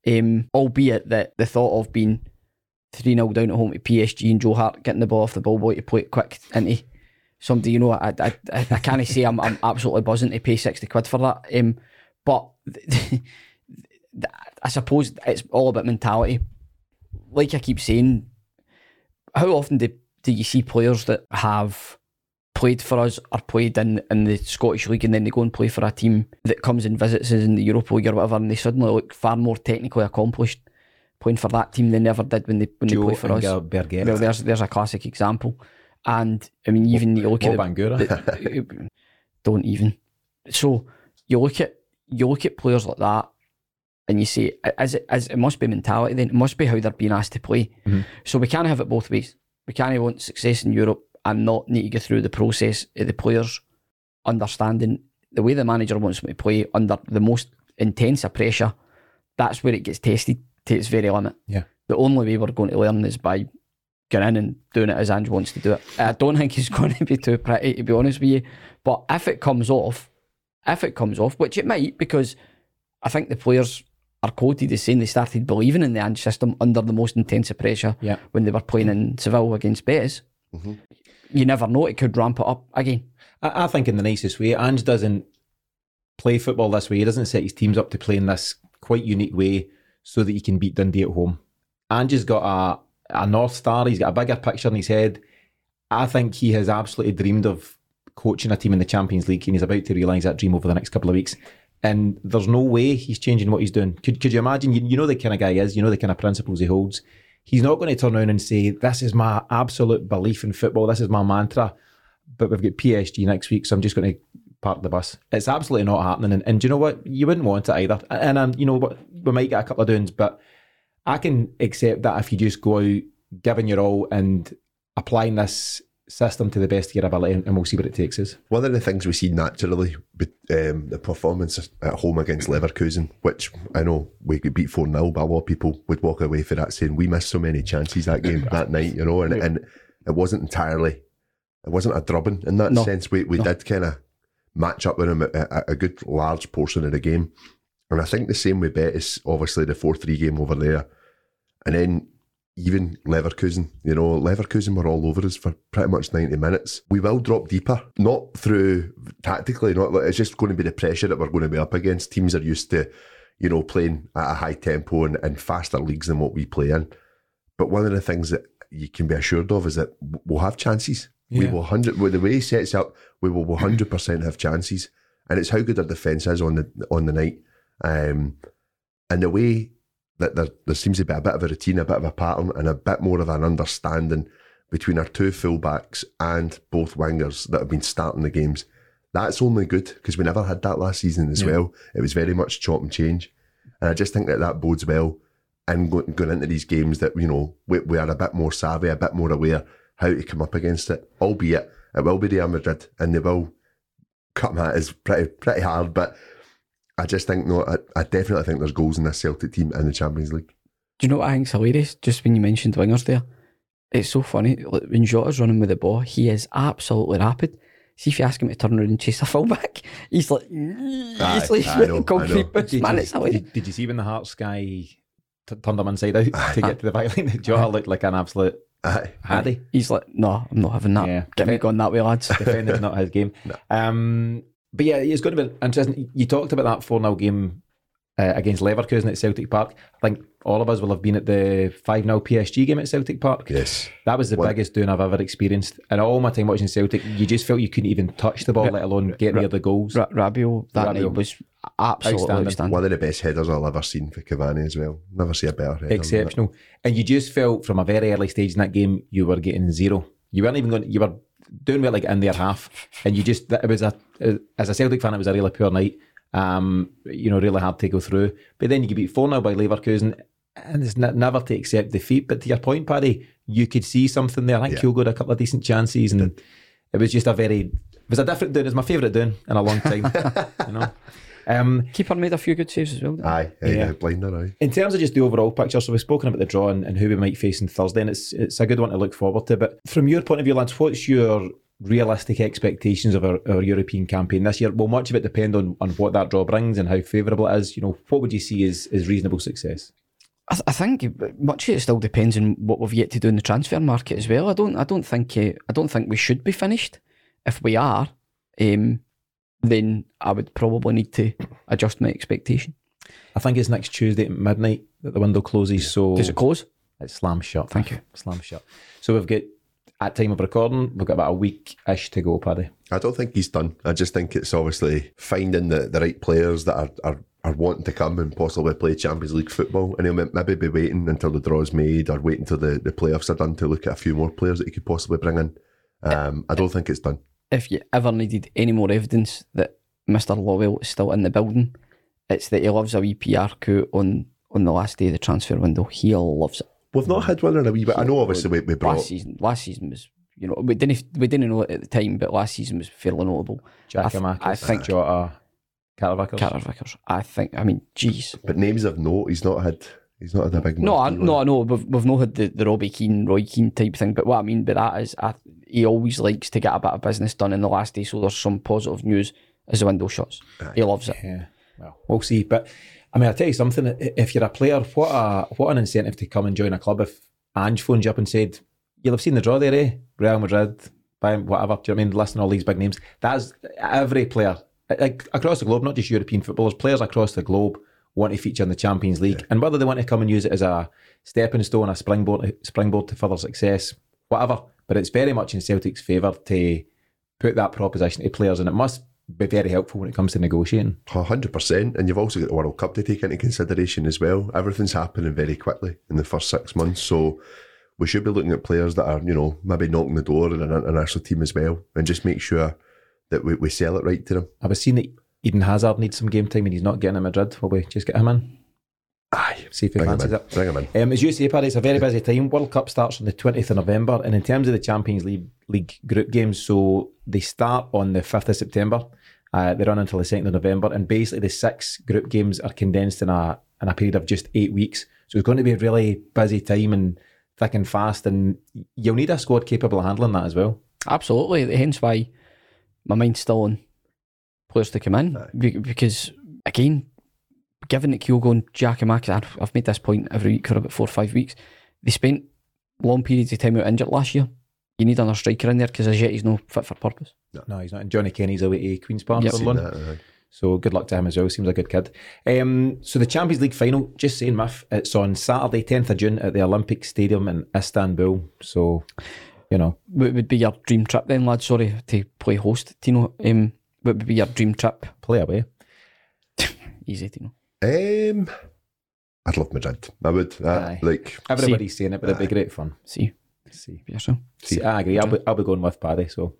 Um, albeit that the thought of being 3 0 down at home to PSG and Joe Hart getting the ball off the ball boy to play it quick into somebody, you know, I, I, I, I can't say I'm, I'm absolutely buzzing to pay 60 quid for that. Um, but I suppose it's all about mentality. Like I keep saying, how often do, do you see players that have played for us or played in, in the Scottish League and then they go and play for a team that comes and visits us in the Europa League or whatever and they suddenly look far more technically accomplished playing for that team than they ever did when they when Joe they play for us. Well, there's there's a classic example, and I mean even you look at Bangura. the, don't even. So you look at you look at players like that, and you say, as it as it must be mentality. Then it must be how they're being asked to play. Mhm. So we can't have it both ways. We can't want success in Europe and not need to go through the process of the players understanding the way the manager wants them to play under the most intense of pressure. That's where it gets tested to its very limit. Yeah. The only way we're going to learn is by going in and doing it as Ange wants to do it. I don't think it's going to be too pretty, to be honest with you. But if it comes off, if it comes off, which it might, because I think the players are quoted as saying they started believing in the Ange system under the most intensive pressure Yeah. when they were playing in Seville against Betis. Mhm. You never know; it could ramp it up again. I, I think in the nicest way, Ange doesn't play football this way. He doesn't set his teams up to play in this quite unique way so that he can beat Dundee at home. Ange has got a, a North Star. He's got a bigger picture in his head. I think he has absolutely dreamed of coaching a team in the Champions League and he's about to realise that dream over the next couple of weeks. And there's no way he's changing what he's doing. Could, could you imagine? You, you know the kind of guy he is, you know the kind of principles he holds. He's not going to turn around and say, This is my absolute belief in football, this is my mantra. But we've got PSG next week, so I'm just going to park the bus. It's absolutely not happening. And, and do you know what? You wouldn't want it either. And um, you know what? We might get a couple of doings, but I can accept that if you just go out giving your all and applying this system to the best of your ability, and, we'll see what it takes us. One of the things we see naturally, with um, the performance at home against Leverkusen, which I know we could beat 4 0, but a lot of people would walk away for that saying we missed so many chances that game, that night, you know, and, and it wasn't entirely, it wasn't a drubbing in that No. sense. We, we No. did kind of match up with them a, a, a good large portion of the game. And I think the same with Betis, obviously the 4 3 game over there. And then even Leverkusen, you know, Leverkusen were all over us for pretty much 90 minutes. We will drop deeper, not through tactically, not like it's just going to be the pressure that we're going to be up against. Teams are used to, you know, playing at a high tempo and, and faster leagues than what we play in. But one of the things that you can be assured of is that we'll have chances. We will hundred with the way he sets up, we will one hundred percent have chances. And it's how good our defence is on the on the night. Um, and the way that there, there seems to be a bit of a routine, a bit of a pattern, and a bit more of an understanding between our two fullbacks and both wingers that have been starting the games. That's only good because we never had that last season as Yeah. well. It was very much chop and change, and I just think that that bodes well. And go, going into these games, that you know we, we are a bit more savvy, a bit more aware how to come up against it. Albeit it will be Real Madrid, and they will come at us pretty pretty hard. But I just think no, I, I definitely think there's goals in this Celtic team in the Champions League. Do you know what I think's hilarious? Just when you mentioned wingers there, it's so funny. Like, when Jota's running with the ball, he is absolutely rapid. See if you ask him to turn around and chase a fullback, he's like, Aye, he's like I know, I know. concrete boots, Did man. you, It's hilarious. did, did you see when the Hearts guy t- turned him inside out to get to the back line? Jota looked like an absolute Aye. haddy. He's like, no, I'm not having that. Yeah. Get me going that way, lads. Defending's not his game. Um, but yeah, it's going to be interesting. You talked about that 4 0 game uh, against Leverkusen at Celtic Park. I think all of us will have been at the 5 0 PSG game at Celtic Park. Yes. That was the What- biggest doing I've ever experienced. And all my time watching Celtic, you just felt you couldn't even touch the ball, let alone get near the goals. Ra- Rabiot that Rabiot. night was absolutely Outstanding. outstanding. One of the best headers I've ever seen for Cavani as well. Never see a better header. than that. Exceptional. And you just felt from a very early stage in that game, you were getting zero. You weren't even going, you were doing well like in their half. And you just, it was a, as a Celtic fan, it was a really poor night. Um, you know, really hard to go through. But then you get beat 4 0 by Leverkusen. And it's ne- never to accept defeat. But to your point, Paddy, you could see something there. I think Yeah. Kyogo had a couple of decent chances. And it was just a very, it was a different doing. It was my favourite doing in a long time. you know. Um, Keeper made a few good saves as well. Aye, aye, Yeah. aye, blinder, aye. in terms of just the overall picture, so we've spoken about the draw and, and who we might face on Thursday, and it's it's a good one to look forward to. But from your point of view, lads, what's your realistic expectations of our, our European campaign this year? Will much of it depend on, on what that draw brings and how favourable it is? You know, what would you see as, as reasonable success? I, th- I think much of it still depends on what we've yet to do in the transfer market as well. I don't I don't think uh, I don't think we should be finished. If we are, um, then I would probably need to adjust my expectation. I think it's next Tuesday at midnight that the window closes. So Does it close? It slams shut. Thank you. Slam shut. So we've got at time of recording, we've got about a week ish to go, Paddy. I don't think he's done. I just think it's obviously finding the, the right players that are, are, are wanting to come and possibly play Champions League football. And he'll maybe be waiting until the draw's made or waiting until the, the playoffs are done to look at a few more players that he could possibly bring in. Um, I don't think it's done. If you ever needed any more evidence that Mr. Lawwell is still in the building, it's that he loves a wee PR coup on on the last day of the transfer window. He loves it. We've not had one in a wee bit. I know obviously we, we brought last season. Last season was you know we didn't we didn't know it at the time, but last season was fairly notable. I, th- Giakoumakis, I think Jota, Carter Vickers. Carter Vickers. I think. I mean, jeez. but names of note. He's not had he's not had a big No, I, no. I know we've, we've not had the, the Robbie Keane, Roy Keane type thing, but what I mean by that is I, he always likes to get a bit of business done in the last day, so there's some positive news as the window shuts. He loves it. Yeah, well, we'll see. But I mean, I'll tell you something. If you're a player, what a what an incentive to come and join a club. If Ange phoned you up and said, "You'll have seen the draw there, eh? Real Madrid, Bayern, whatever." Do you know what I mean? Listing all these big names. That's every player like, across the globe, not just European footballers. Players across the globe want to feature in the Champions League, and whether they want to come and use it as a stepping stone, a springboard, springboard to further success, whatever. But it's very much in Celtic's favour to put that proposition to players, and it must be very helpful when it comes to negotiating. Hundred percent, and you've also got the World Cup to take into consideration as well. Everything's happening very quickly in the first six months, so we should be looking at players that are, you know, maybe knocking the door in an international team as well, and just make sure that we, we sell it right to them. I was seeing that Eden Hazard needs some game time and he's not getting at Madrid. Will we just get him in? Aye, See if he bring him fancies in. it. Bring him in. Um, as you say, Paddy, it's a very busy time. World Cup starts on the 20th of November, and in terms of the Champions League, League group games, so they start on the 5th of September. Uh, they run until the 2nd of November, and basically the six group games are condensed in a in a period of just eight weeks. So it's going to be a really busy time and thick and fast, and you'll need a squad capable of handling that as well. Absolutely. Hence why my mind's still on players to come in. Be- because, again, given that Kyogo and Giakoumakis, I've- I've made this point every week for about four or five weeks, they spent long periods of time out injured last year. You need another striker in there because as yet he's no fit for purpose. No, he's not. And Johnny Kenny's away to Queen's Park Yep. for Seen loan. that, aye. So good luck to him as well. Seems like a good kid. Um, so the Champions League final, just saying, Miff, it's on Saturday, 10th of June at the Olympic Stadium in Istanbul. So, you know, What would be your dream trip then, lad? Sorry to play host, Tino. Um, what would be your dream trip? play away. Easy, Tino. Um, I'd love Madrid. I would. Uh, Aye. like, Everybody's saying it, but it'd be great fun. See, See. for yourself. See, I agree. I'll be, I'll be going with Paddy. So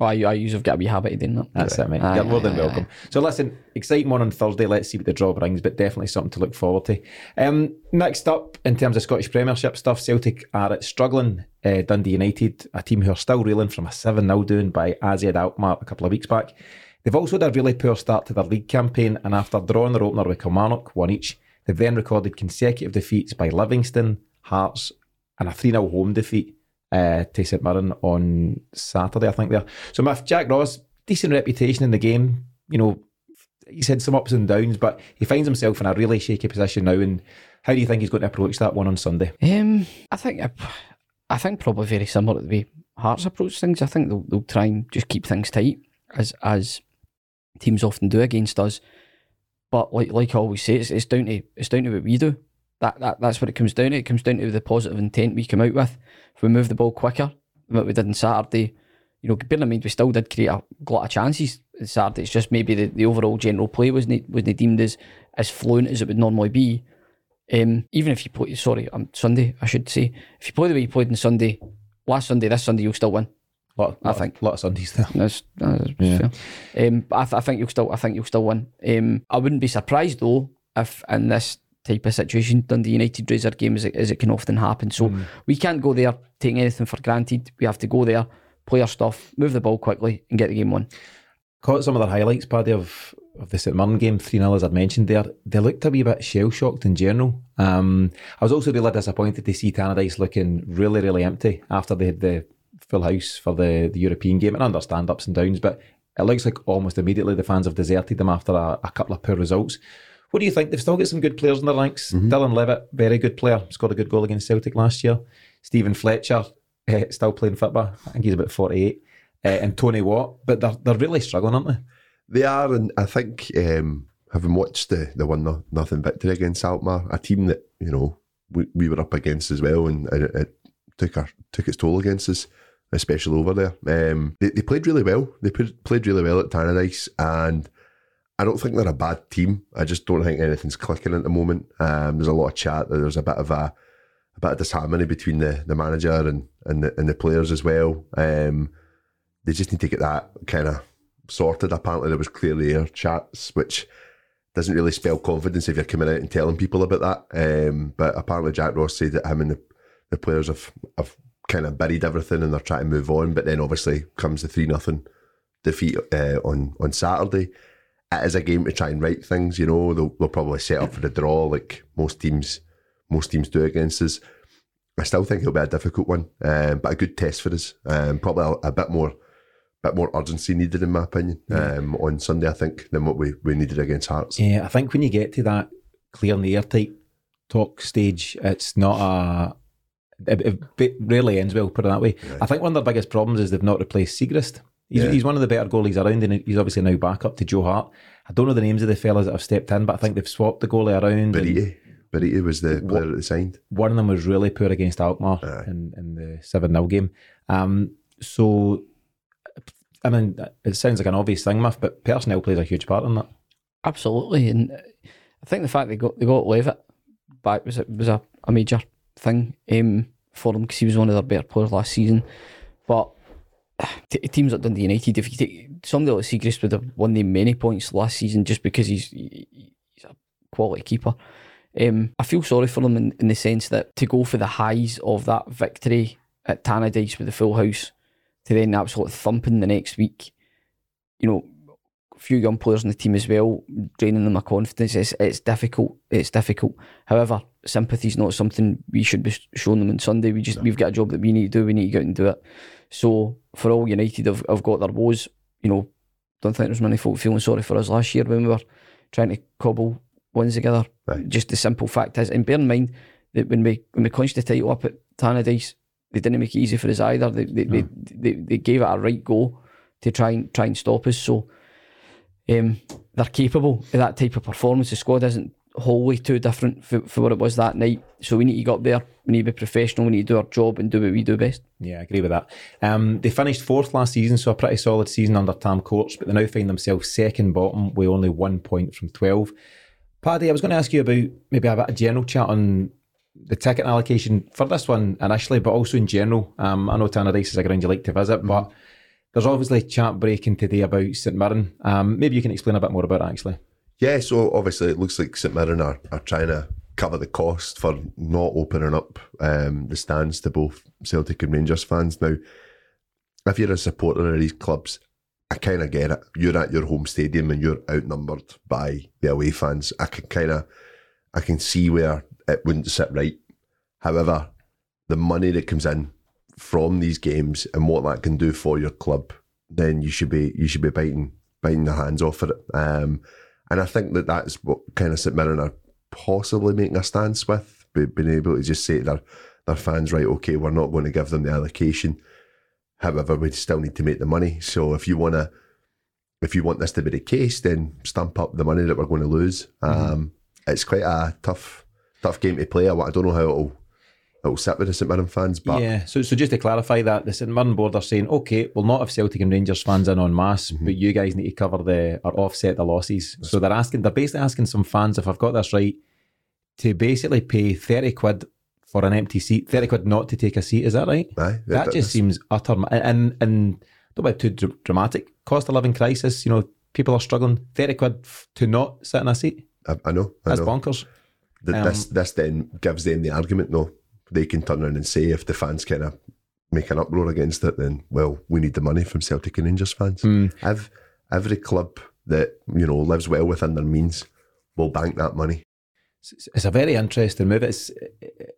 Oh, I, I usually have got a wee habit of doing that. that's it, mate. Aye, You're more than aye, welcome. So listen, exciting one on Thursday. Let's see what the draw brings, but definitely something to look forward to. Um, next up, in terms of Scottish Premiership stuff, Celtic are at struggling. Uh, Dundee United, a team who are still reeling from a 7 0 doing by AZ Alkmaar a couple of weeks back. They've also had a really poor start to their league campaign, and after drawing their opener with Kilmarnock, one each, they've then recorded consecutive defeats by Livingston, Hearts, and a 3 0 home defeat uh, to St Mirren on Saturday, I think. There. So, Miff, Jack Ross, decent reputation in the game. You know, he's had some ups and downs, but he finds himself in a really shaky position now. And how do you think he's going to approach that one on Sunday? Um, I think I think probably very similar to the way Hearts approach things. I think they'll, they'll try and just keep things tight as as teams often do against us. But like like I always say, it's, it's down to it's down to what we do. That, that that's what it comes down to. It comes down to the positive intent we come out with. If we move the ball quicker than what we did on Saturday, you know, bearing in mind we still did create a lot of chances on Saturday. It's just maybe the, the overall general play wasn't wasn't deemed as as fluent as it would normally be. Um, even if you play, sorry, um, Sunday, I should say, if you play the way you played on Sunday, last Sunday, this Sunday, you'll still win. Lot, I lot of- think. lot of Sundays there. That's, that's fair. Um, but I, th- I think you'll still, I think you'll still win. Um, I wouldn't be surprised though if in this type of situation, Dundee United raise their game as it, as it can often happen. So we can't go there taking anything for granted. We have to go there, play our stuff, move the ball quickly, and get the game won. Caught some of their highlights, Paddy, of, of the St Mirren game, 3 0, as I'd mentioned there. They looked a wee bit shell shocked in general. Um, I was also really disappointed to see Tannadice looking really, really empty after they had the full house for the, the European game. And I understand ups and downs, but it looks like almost immediately the fans have deserted them after a, a couple of poor results. What do you think? They've still got some good players in their ranks. Dylan Levitt, very good player, scored a good goal against Celtic last year. Stephen Fletcher, eh, still playing football. I think he's about 48. Uh, and Tony Watt, but they're, they're really struggling, aren't they? They are, and I think um, having watched the the one no, nothing victory against Alkmaar, a team that you know we, we were up against as well, and it, it took our, took its toll against us, especially over there. Um, they, they played really well. They played, played really well at Tannadice, and I don't think they're a bad team. I just don't think anything's clicking at the moment. Um, there's a lot of chat. There's a bit of a a bit of disharmony between the, the manager and and the, and the players as well. Um, they just need to get that kind of sorted. Apparently, there was clearly air chats, which doesn't really spell confidence if you're coming out and telling people about that. Um, but apparently, Jack Ross said that him and the, the players have, have kind of buried everything and they're trying to move on. But then obviously comes the 3 nothing defeat uh, on, on Saturday. It is a game to try and right things, you know. They'll, they'll probably set up for the draw like most teams most teams do against us. I still think it'll be a difficult one, um, but a good test for us. Um, probably a, a bit more bit more urgency needed, in my opinion, um, on Sunday, I think, than what we, we needed against Hearts. Yeah, I think when you get to that clear and the airtight talk stage, it's not a. It, it rarely ends well, put it that way. I think one of their biggest problems is they've not replaced Siegrist. He's, Yeah. he's one of the better goalies around, and he's obviously now back up to Joe Hart. I don't know the names of the fellas that have stepped in, but I think they've swapped the goalie around. and Beriti. Beriti was the player that they signed. One of them was really poor against Alkmaar Aye. in, in the 7 0 game. Um, so, I mean, it sounds like an obvious thing, Miff, but personnel plays a huge part in that. Absolutely, and I think the fact they got they got Levitt back was was a, a major thing um, for them because he was one of their better players last season. But t- teams like Dundee United, if you take somebody like Siegrist would have won them many points last season just because he's he- he's a quality keeper. Um, I feel sorry for them in, in the sense that to go for the highs of that victory at Tannadice with the full house to then absolute thumping the next week, you know, few young players in the team as well, draining them of confidence. It's, it's difficult. It's difficult. However, sympathy is not something we should be showing them on Sunday. We just we've got a job that we need to do. We need to go out and do it. So for all United, have, have got their woes. You know, don't think there's many folk feeling sorry for us last year when we were trying to cobble ones together. Right. Just the simple fact is, and bear in mind that when we when we clinched the title up at Tannadice, they didn't make it easy for us either. They they, they, they, they gave it a right go to try and try and stop us. So um, they're capable of that type of performance. The squad isn't wholly too different for, for what it was that night. So we need to get up there. We need to be professional. We need to do our job and do what we do best. Yeah, I agree with that. Um, they finished fourth last season, so a pretty solid season under Tam Courts, but they now find themselves second bottom with only one point from 12. Paddy, I was going to ask you about maybe a bit of general chat on the ticket allocation for this one initially, but also in general. Um, I know Tannadice is a ground you like to visit, but there's obviously chat breaking today about St Mirren. Um, maybe you can explain a bit more about it, actually. Yeah, so obviously it looks like St Mirren are, are trying to cover the cost for not opening up um, the stands to both Celtic and Rangers fans. Now, if you're a supporter of these clubs, I kind of get it. You're at your home stadium and you're outnumbered by the away fans. I can kind of, I can see where it wouldn't sit right. However, the money that comes in from these games and what that can do for your club, then you should be you should be biting biting the hands off of it. Um, and I think that that's what kind of St Mirren are possibly making a stance with, be- being able to just say to their, their fans, right, okay, we're not going to give them the allocation. However, we still need to make the money. So if you want to, if you want this to be the case, then stamp up the money that we're going to lose. Um, it's quite a tough, tough game to play. I, I don't know how it'll it'll sit with the St Mirren fans, but yeah, so so just to clarify that, the St Mirren board are saying, okay, we'll not have Celtic and Rangers fans in en masse, but you guys need to cover the or offset the losses. So they're asking, they're basically asking some fans, if I've got this right, to basically pay 30 quid for an empty seat, 30 quid not to take a seat, is that right? aye, That just that's- seems utter, and, and don't be too dr- dramatic. Cost of living crisis, you know, people are struggling. 30 quid to not sit in a seat, I, I know, I that's know. bonkers. Th- Um, this this then gives them the argument though. They can turn around and say if the fans kind of make an uproar against it, then well, we need the money from Celtic and Rangers fans. Hmm. Ev- every club that you know lives well within their means will bank that money. It's, a very interesting move. It's,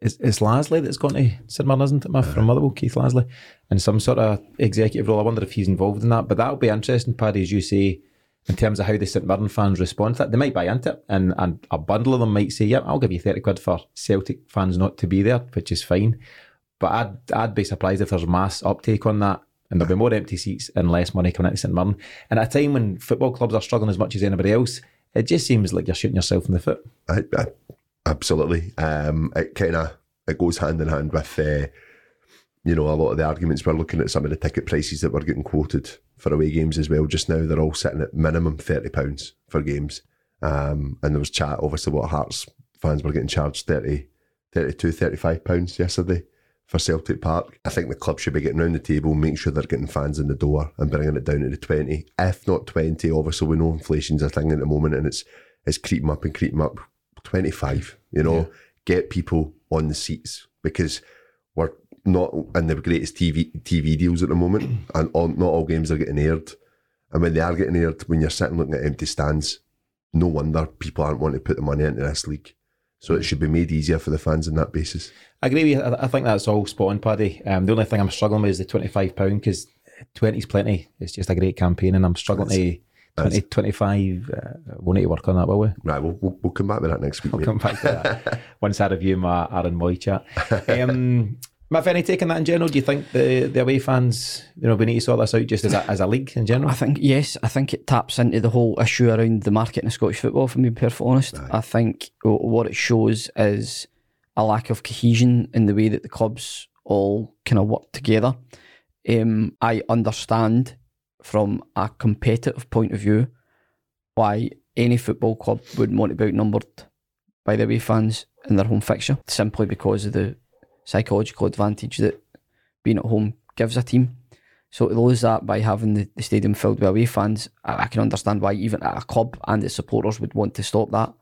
it's it's Lasley that's gone to St Mirren, isn't it? My from uh-huh. Motherwell, Keith Lasley, and some sort of executive role. I wonder if he's involved in that. But that'll be interesting, Paddy, as you say, in terms of how the St Mirren fans respond to that. They might buy into it, and and a bundle of them might say, "Yeah, I'll give you thirty quid for Celtic fans not to be there," which is fine. But I'd I'd be surprised if there's mass uptake on that. And there'll be more empty seats and less money coming into St Mirren. And at a time when football clubs are struggling as much as anybody else, it just seems like you're shooting yourself in the foot. I, I, absolutely. Um, it kind of it goes hand in hand with uh, you know a lot of the arguments we're looking at some of the ticket prices that we're getting quoted for away games as well. Just now they're all sitting at minimum thirty pounds for games. Um, and there was chat obviously what Hearts fans were getting charged 30, 32, 35 pounds yesterday for Celtic Park. I think the club should be getting round the table, make sure they're getting fans in the door and bringing it down to the 20. If not 20, obviously we know inflation's a thing at the moment and it's it's creeping up and creeping up. 25, you know, Yeah. get people on the seats because not in the greatest TV TV deals at the moment and all, not all games are getting aired. And when they are getting aired, when you're sitting looking at empty stands, no wonder people aren't wanting to put the money into this league. So it should be made easier for the fans on that basis. I agree with you. I think that's all spot on, Paddy. Um, the only thing I'm struggling with is the £25 because 20 is plenty. It's just a great campaign and I'm struggling to 20, 25. Uh, we'll need to work on that, will we? Right, we'll, we'll, we'll come back with that next week. I'll mate. come back to that once I review my Aaron Mooy chat. Um, Matt, any take on that in general? Do you think the, the away fans, you know, we need to sort this out just as a, as a league in general? I think yes, I think it taps into the whole issue around the market in Scottish football. For me, to be perfectly honest, I think what it shows is a lack of cohesion in the way that the clubs all kind of work together. Um, I understand from a competitive point of view why any football club would want to be outnumbered by the away fans in their home fixture, simply because of the psychological advantage that being at home gives a team. So to lose that by having the, the stadium filled with away fans, I, I can understand why even a club and its supporters would want to stop that.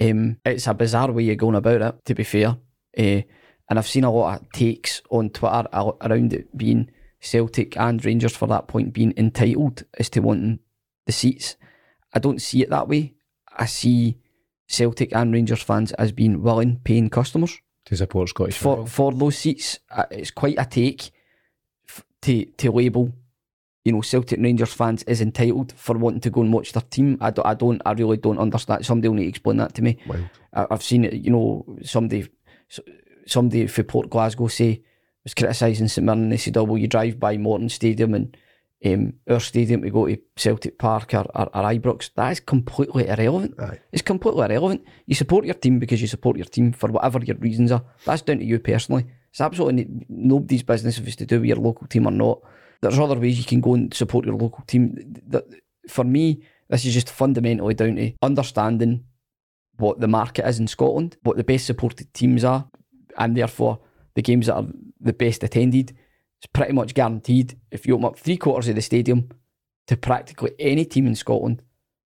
Um, it's a bizarre way of going about it, to be fair. Uh, and I've seen a lot of takes on Twitter around it being Celtic and Rangers for that point being entitled as to wanting the seats. I don't see it that way. I see Celtic and Rangers fans as being willing paying customers to support Scottish for football. for those seats. Uh, it's quite a take to to label, you know, Celtic Rangers fans as entitled for wanting to go and watch their team. I don't, I don't, I really don't understand. Somebody will need to explain that to me. Wild. I, I've seen it. You know, somebody, somebody for Port Glasgow say was criticising St Mirren. They said, "Oh, well, you drive by Morton Stadium and." Um, our stadium to go to Celtic Park or, or, or Ibrox, that is completely irrelevant. Aye. It's completely irrelevant. You support your team because you support your team for whatever your reasons are. That's down to you personally. It's absolutely nobody's business if it's to do with your local team or not. There's other ways you can go and support your local team. For me, this is just fundamentally down to understanding what the market is in Scotland, what the best supported teams are, and therefore the games that are the best attended. It's pretty much guaranteed if you open up three quarters of the stadium to practically any team in Scotland,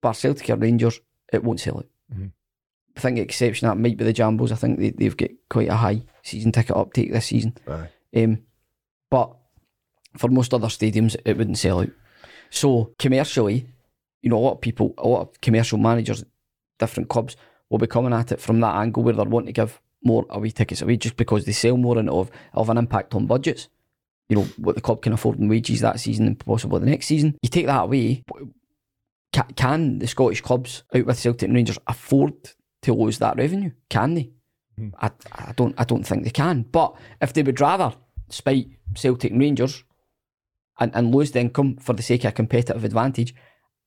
bar Celtic or Rangers, it won't sell it. Mhm. I think the exception that might be the Jambos. I think they, they've got quite a high season ticket uptake this season. Aye. Um, but for most other stadiums, it wouldn't sell out. So commercially, you know, a lot of people, a lot of commercial managers, different clubs will be coming at it from that angle where they're wanting to give more away tickets away just because they sell more and of of an impact on budgets. You know what the club can afford in wages that season and possibly the next season. You take that away, can, can the Scottish clubs out with Celtic and Rangers afford to lose that revenue? Can they? Hmm. I, I don't I don't think they can. But if they would rather spite Celtic and Rangers and, and lose the income for the sake of a competitive advantage,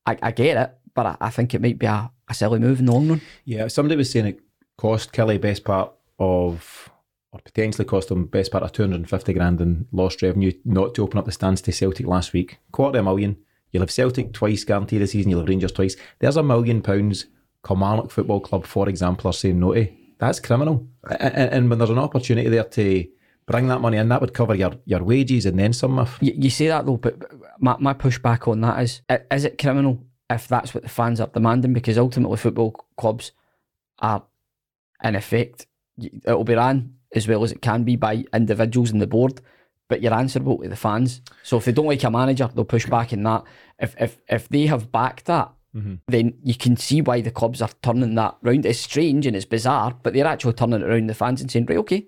I, I get it, but I, I think it might be a, a silly move in the long run. Yeah, somebody was saying it cost Kelly best part of, or potentially cost them best part of 250 grand in lost revenue not to open up the stands to Celtic last week. Quarter of a million. You'll have Celtic twice guaranteed this season, you'll have Rangers twice. There's a million pounds Kilmarnock Football Club, for example, are saying no to. That's criminal. A- a- And, when there's an opportunity there to bring that money in, that would cover your, your wages and then some. You, you say that though, but but my, my pushback on that is is it criminal if that's what the fans are demanding? Because ultimately, football clubs are, in effect, it'll be ran as well as it can be by individuals in the board, but you're answerable to the fans. So if they don't like a manager, they'll push back in that. If if if they have backed that mm-hmm. then you can see why the clubs are turning that round. It's strange and it's bizarre, but they're actually turning it around the fans and saying, right, okay,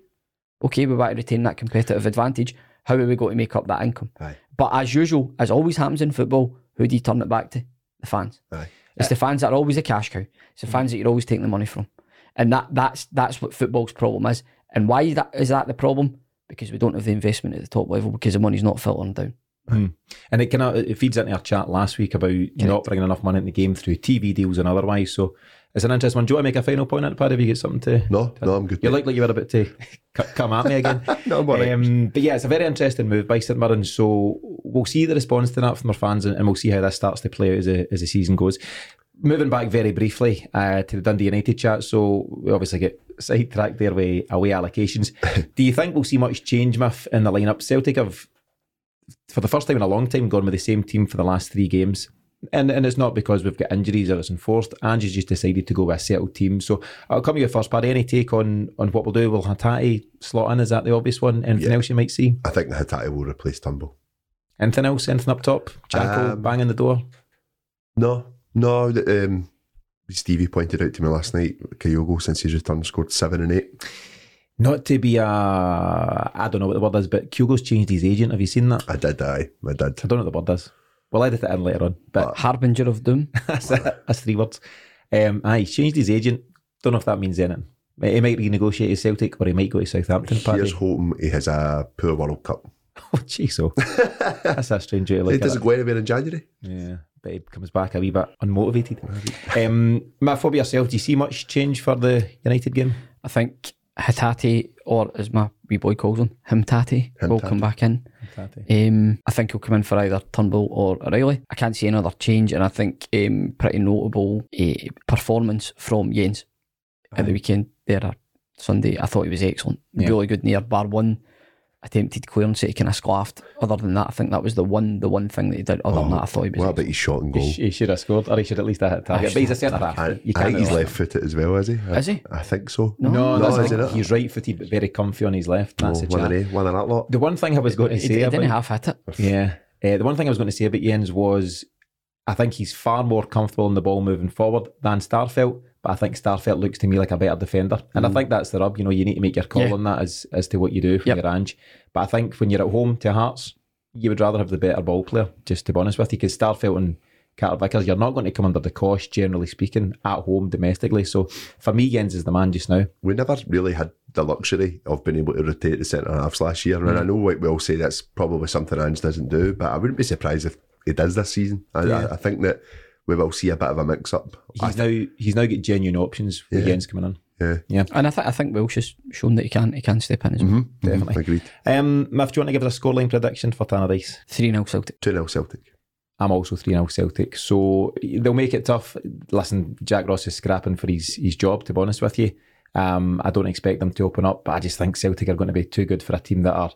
okay, we want to retain that competitive advantage. How are we going to make up that income? Aye. But as usual, as always happens in football, who do you turn it back to? The fans. Aye. It's the fans that are always a cash cow. It's the mm-hmm. fans that you're always taking the money from, and that that's that's what football's problem is. And why that is that the problem? Because we don't have the investment at the top level because the money's not filtering down. And it kind of it feeds into our chat last week about not bringing enough money in the game through TV deals and otherwise. So it's an interesting one. Do you want to make a final point on it, Paddy? Have you got something to? No, no, I'm good. You look like you were about to c- come at me again. No, I'm all right. um, but yeah, it's a very interesting move by St Mirren. So we'll see the response to that from our fans, and, and we'll see how this starts to play out as, a, as the season goes. Moving back very briefly uh, to the Dundee United chat. So we obviously get sidetracked there with away allocations. Do you think we'll see much change, Miff, in the lineup? Celtic have, for the first time in a long time, gone with the same team for the last three games. And, and it's not because we've got injuries or it's enforced. Ange's just decided to go with a settled team. So I'll come to you first, Paddy. Any take on, on what we'll do? Will Hatate slot in? Is that the obvious one? Anything Yeah. else you might see? I think Hatate will replace Turnbull. Anything else? Anything up top? Janko Um, banging the door? No, no. Um, Stevie pointed out to me last night, Kyogo, since he's returned, scored seven and eight. Not to be a, I don't know what the word is, but Kyogo's changed his agent. Have you seen that? I did, I, I did. I don't know what the word is. We'll edit it in later on. But Harbinger of doom. that's, that's three words. Um, aye, he's changed his agent. Don't know if that means anything. He might renegotiate his Celtic or he might go to Southampton. Paddy. Here's hoping he has a poor World Cup. Oh, jeez, oh. that's a strange way to look He doesn't it. go anywhere in January. Yeah, but he comes back a wee bit unmotivated. um, Matt, for yourself, do you see much change for the United game? I think Hatate, or as my wee boy calls him, Himtati, will come back in. Um, I think he'll come in for either Turnbull or O'Riley. I can't see another change, and I think um, pretty notable uh, performance from Jenz at the weekend there Sunday. I thought he was excellent, Yeah. really good near bar one. Attempted clearance that he kind of sclaffed. Other than that, I think that was the one the one thing that he did. Other than that, I thought he was. What excellent. about his shot and He, goal? sh- he should have scored, or he should at least have hit target. But he's a centre half. I, You I think he's left footed as well, is he? I, Is he? I think so. No. No, No, that's isn't it? He's right footed, but very comfy on his left. That's No, the one, chat. of they, one of that lot. The one thing I was going to He, say he about didn't half hit it. Yeah. Uh, the one thing I was going to say about Jenz was I think he's far more comfortable in the ball moving forward than Starfelt, but I think Starfelt looks to me like a better defender. And I think that's the rub. You know, you need to make your call Yeah. on that as, as to what you do for Yep. your Ange. But I think when you're at home to Hearts, you would rather have the better ball player, just to be honest with you, because Starfelt and Carter Vickers, you're not going to come under the cosh, generally speaking, at home domestically. So for me, Jenz is the man just now. We never really had the luxury of being able to rotate the centre halves last year. Mm. And I know like we all say that's probably something Ange doesn't do, but I wouldn't be surprised if he does this season. I, Yeah. I, I think that we will see a bit of a mix up. He's now he's now got genuine options with Yeah. Jenz coming in. Yeah, yeah. And I, th- I think Welsh has shown that he can he can step in as well. Definitely. agreed. Um, Miff, do you want to give us a scoreline prediction for Tannadice? Three 0 Celtic. 2 0 Celtic. I'm also 3 0 Celtic. So they'll make it tough. Listen, Jack Ross is scrapping for his, his job, to be honest with you. Um, I don't expect them to open up, but I just think Celtic are going to be too good for a team that are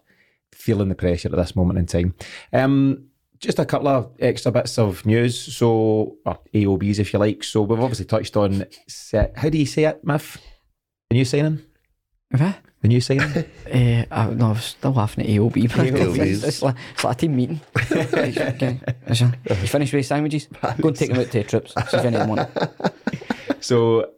feeling the pressure at this moment in time. Um, just a couple of extra bits of news. So, or AOBs, if you like. So, we've obviously touched on, how do you say it, Miff? The new signing? What? The new signing? Uh, I, no, I was still laughing at AOB. but AOBs. It's, it's, like, it's like a team meeting. okay. You finished with your sandwiches? Go and take them out to the trips. See if any of them want it. So,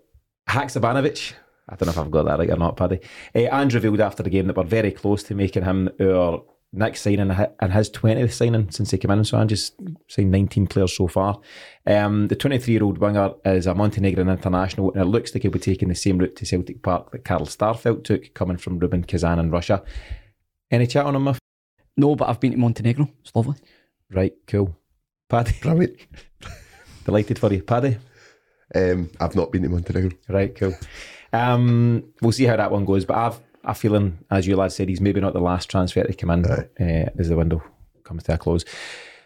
Haksabanovic, I don't know if I've got that right or not, Paddy. Uh, Ange revealed after the game that we're very close to making him our next signing and his 20th signing since he came in. So, I'm just saying 19 players so far. Um, the 23 year old winger is a Montenegrin international, and it looks like he'll be taking the same route to Celtic Park that Carl Starfelt took, coming from Rubin Kazan in Russia. Any chat on him, Miff? No, but I've been to Montenegro. It's lovely. Right, cool. Paddy, Brilliant. delighted for you. Paddy? Um, I've not been to Montenegro. Right, cool. Um, we'll see how that one goes. But I've a feeling, as you lad said, he's maybe not the last transfer to come in uh, as the window comes to a close.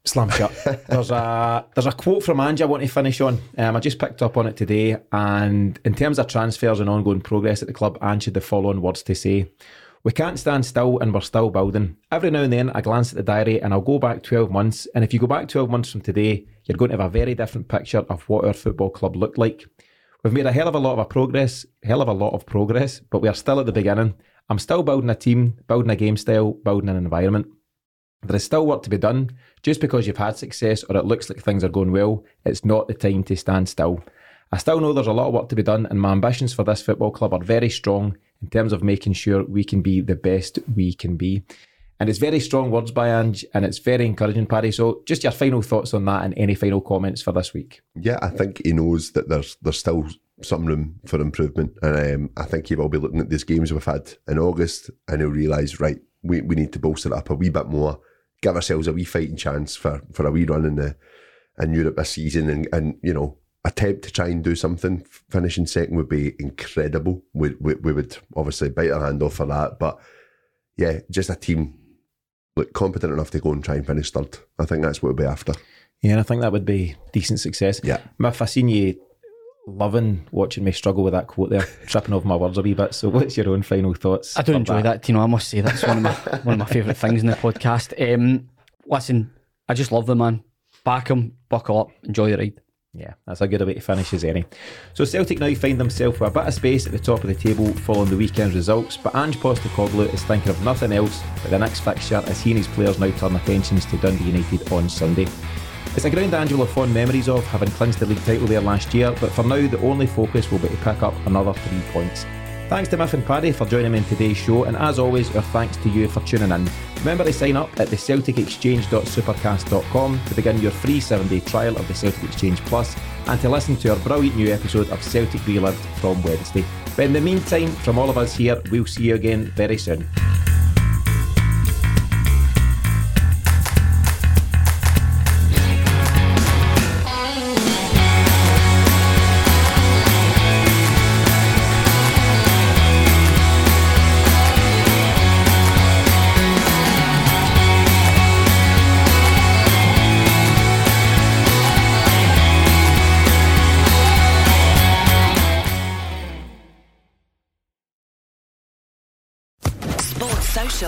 Slam shut. there's a there's a quote from Ange I want to finish on. Um, I just picked up on it today, and in terms of transfers and ongoing progress at the club, Ange had the following words to say. We can't stand still and we're still building. Every now and then I glance at the diary and I'll go back 12 months. And if you go back 12 months from today, you're going to have a very different picture of what our football club looked like. We've made a hell of a lot of progress, hell of a lot of progress, but we are still at the beginning. I'm still building a team, building a game style, building an environment. There is still work to be done. Just because you've had success or it looks like things are going well, it's not the time to stand still. I still know there's a lot of work to be done, and my ambitions for this football club are very strong in terms of making sure we can be the best we can be. And it's very strong words by Ange, and it's very encouraging, Paddy. So, just your final thoughts on that, and any final comments for this week? Yeah, I think he knows that there's there's still some room for improvement, and um, I think he will be looking at these games we've had in August, and he'll realise right, we, we need to bolster it up a wee bit more, give ourselves a wee fighting chance for, for a wee run in the in Europe this season, and and you know attempt to try and do something. Finishing second would be incredible. We, we, we would obviously bite our hand off for that. But yeah, just a team look competent enough to go and try and finish third. I think that's what we'll be after. Yeah, and I think that would be decent success. Yeah. Miff, I seen you loving watching me struggle with that quote there, tripping over my words a wee bit. So, what's your own final thoughts? I do enjoy that, You know, I must say that's one of my one of my favourite things in the podcast. Um, listen, I just love the man. Back him, buckle up, enjoy the ride. Yeah, that's a good way to finish as any. So Celtic now find themselves with a bit of space at the top of the table following the weekend's results, but Ange Postecoglou is thinking of nothing else but the next fixture as he and his players now turn attentions to Dundee United on Sunday. It's a ground Ange will have fond memories of, having clinched the league title there last year, but for now the only focus will be to pick up another three points. Thanks to Miff and Paddy for joining me in today's show, and as always, our thanks to you for tuning in. Remember to sign up at the CelticExchange.supercast.com to begin your free seven day trial of the Celtic Exchange Plus and to listen to our brilliant new episode of Celtic Relived from Wednesday. But in the meantime, from all of us here, we'll see you again very soon.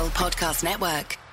Podcast Network.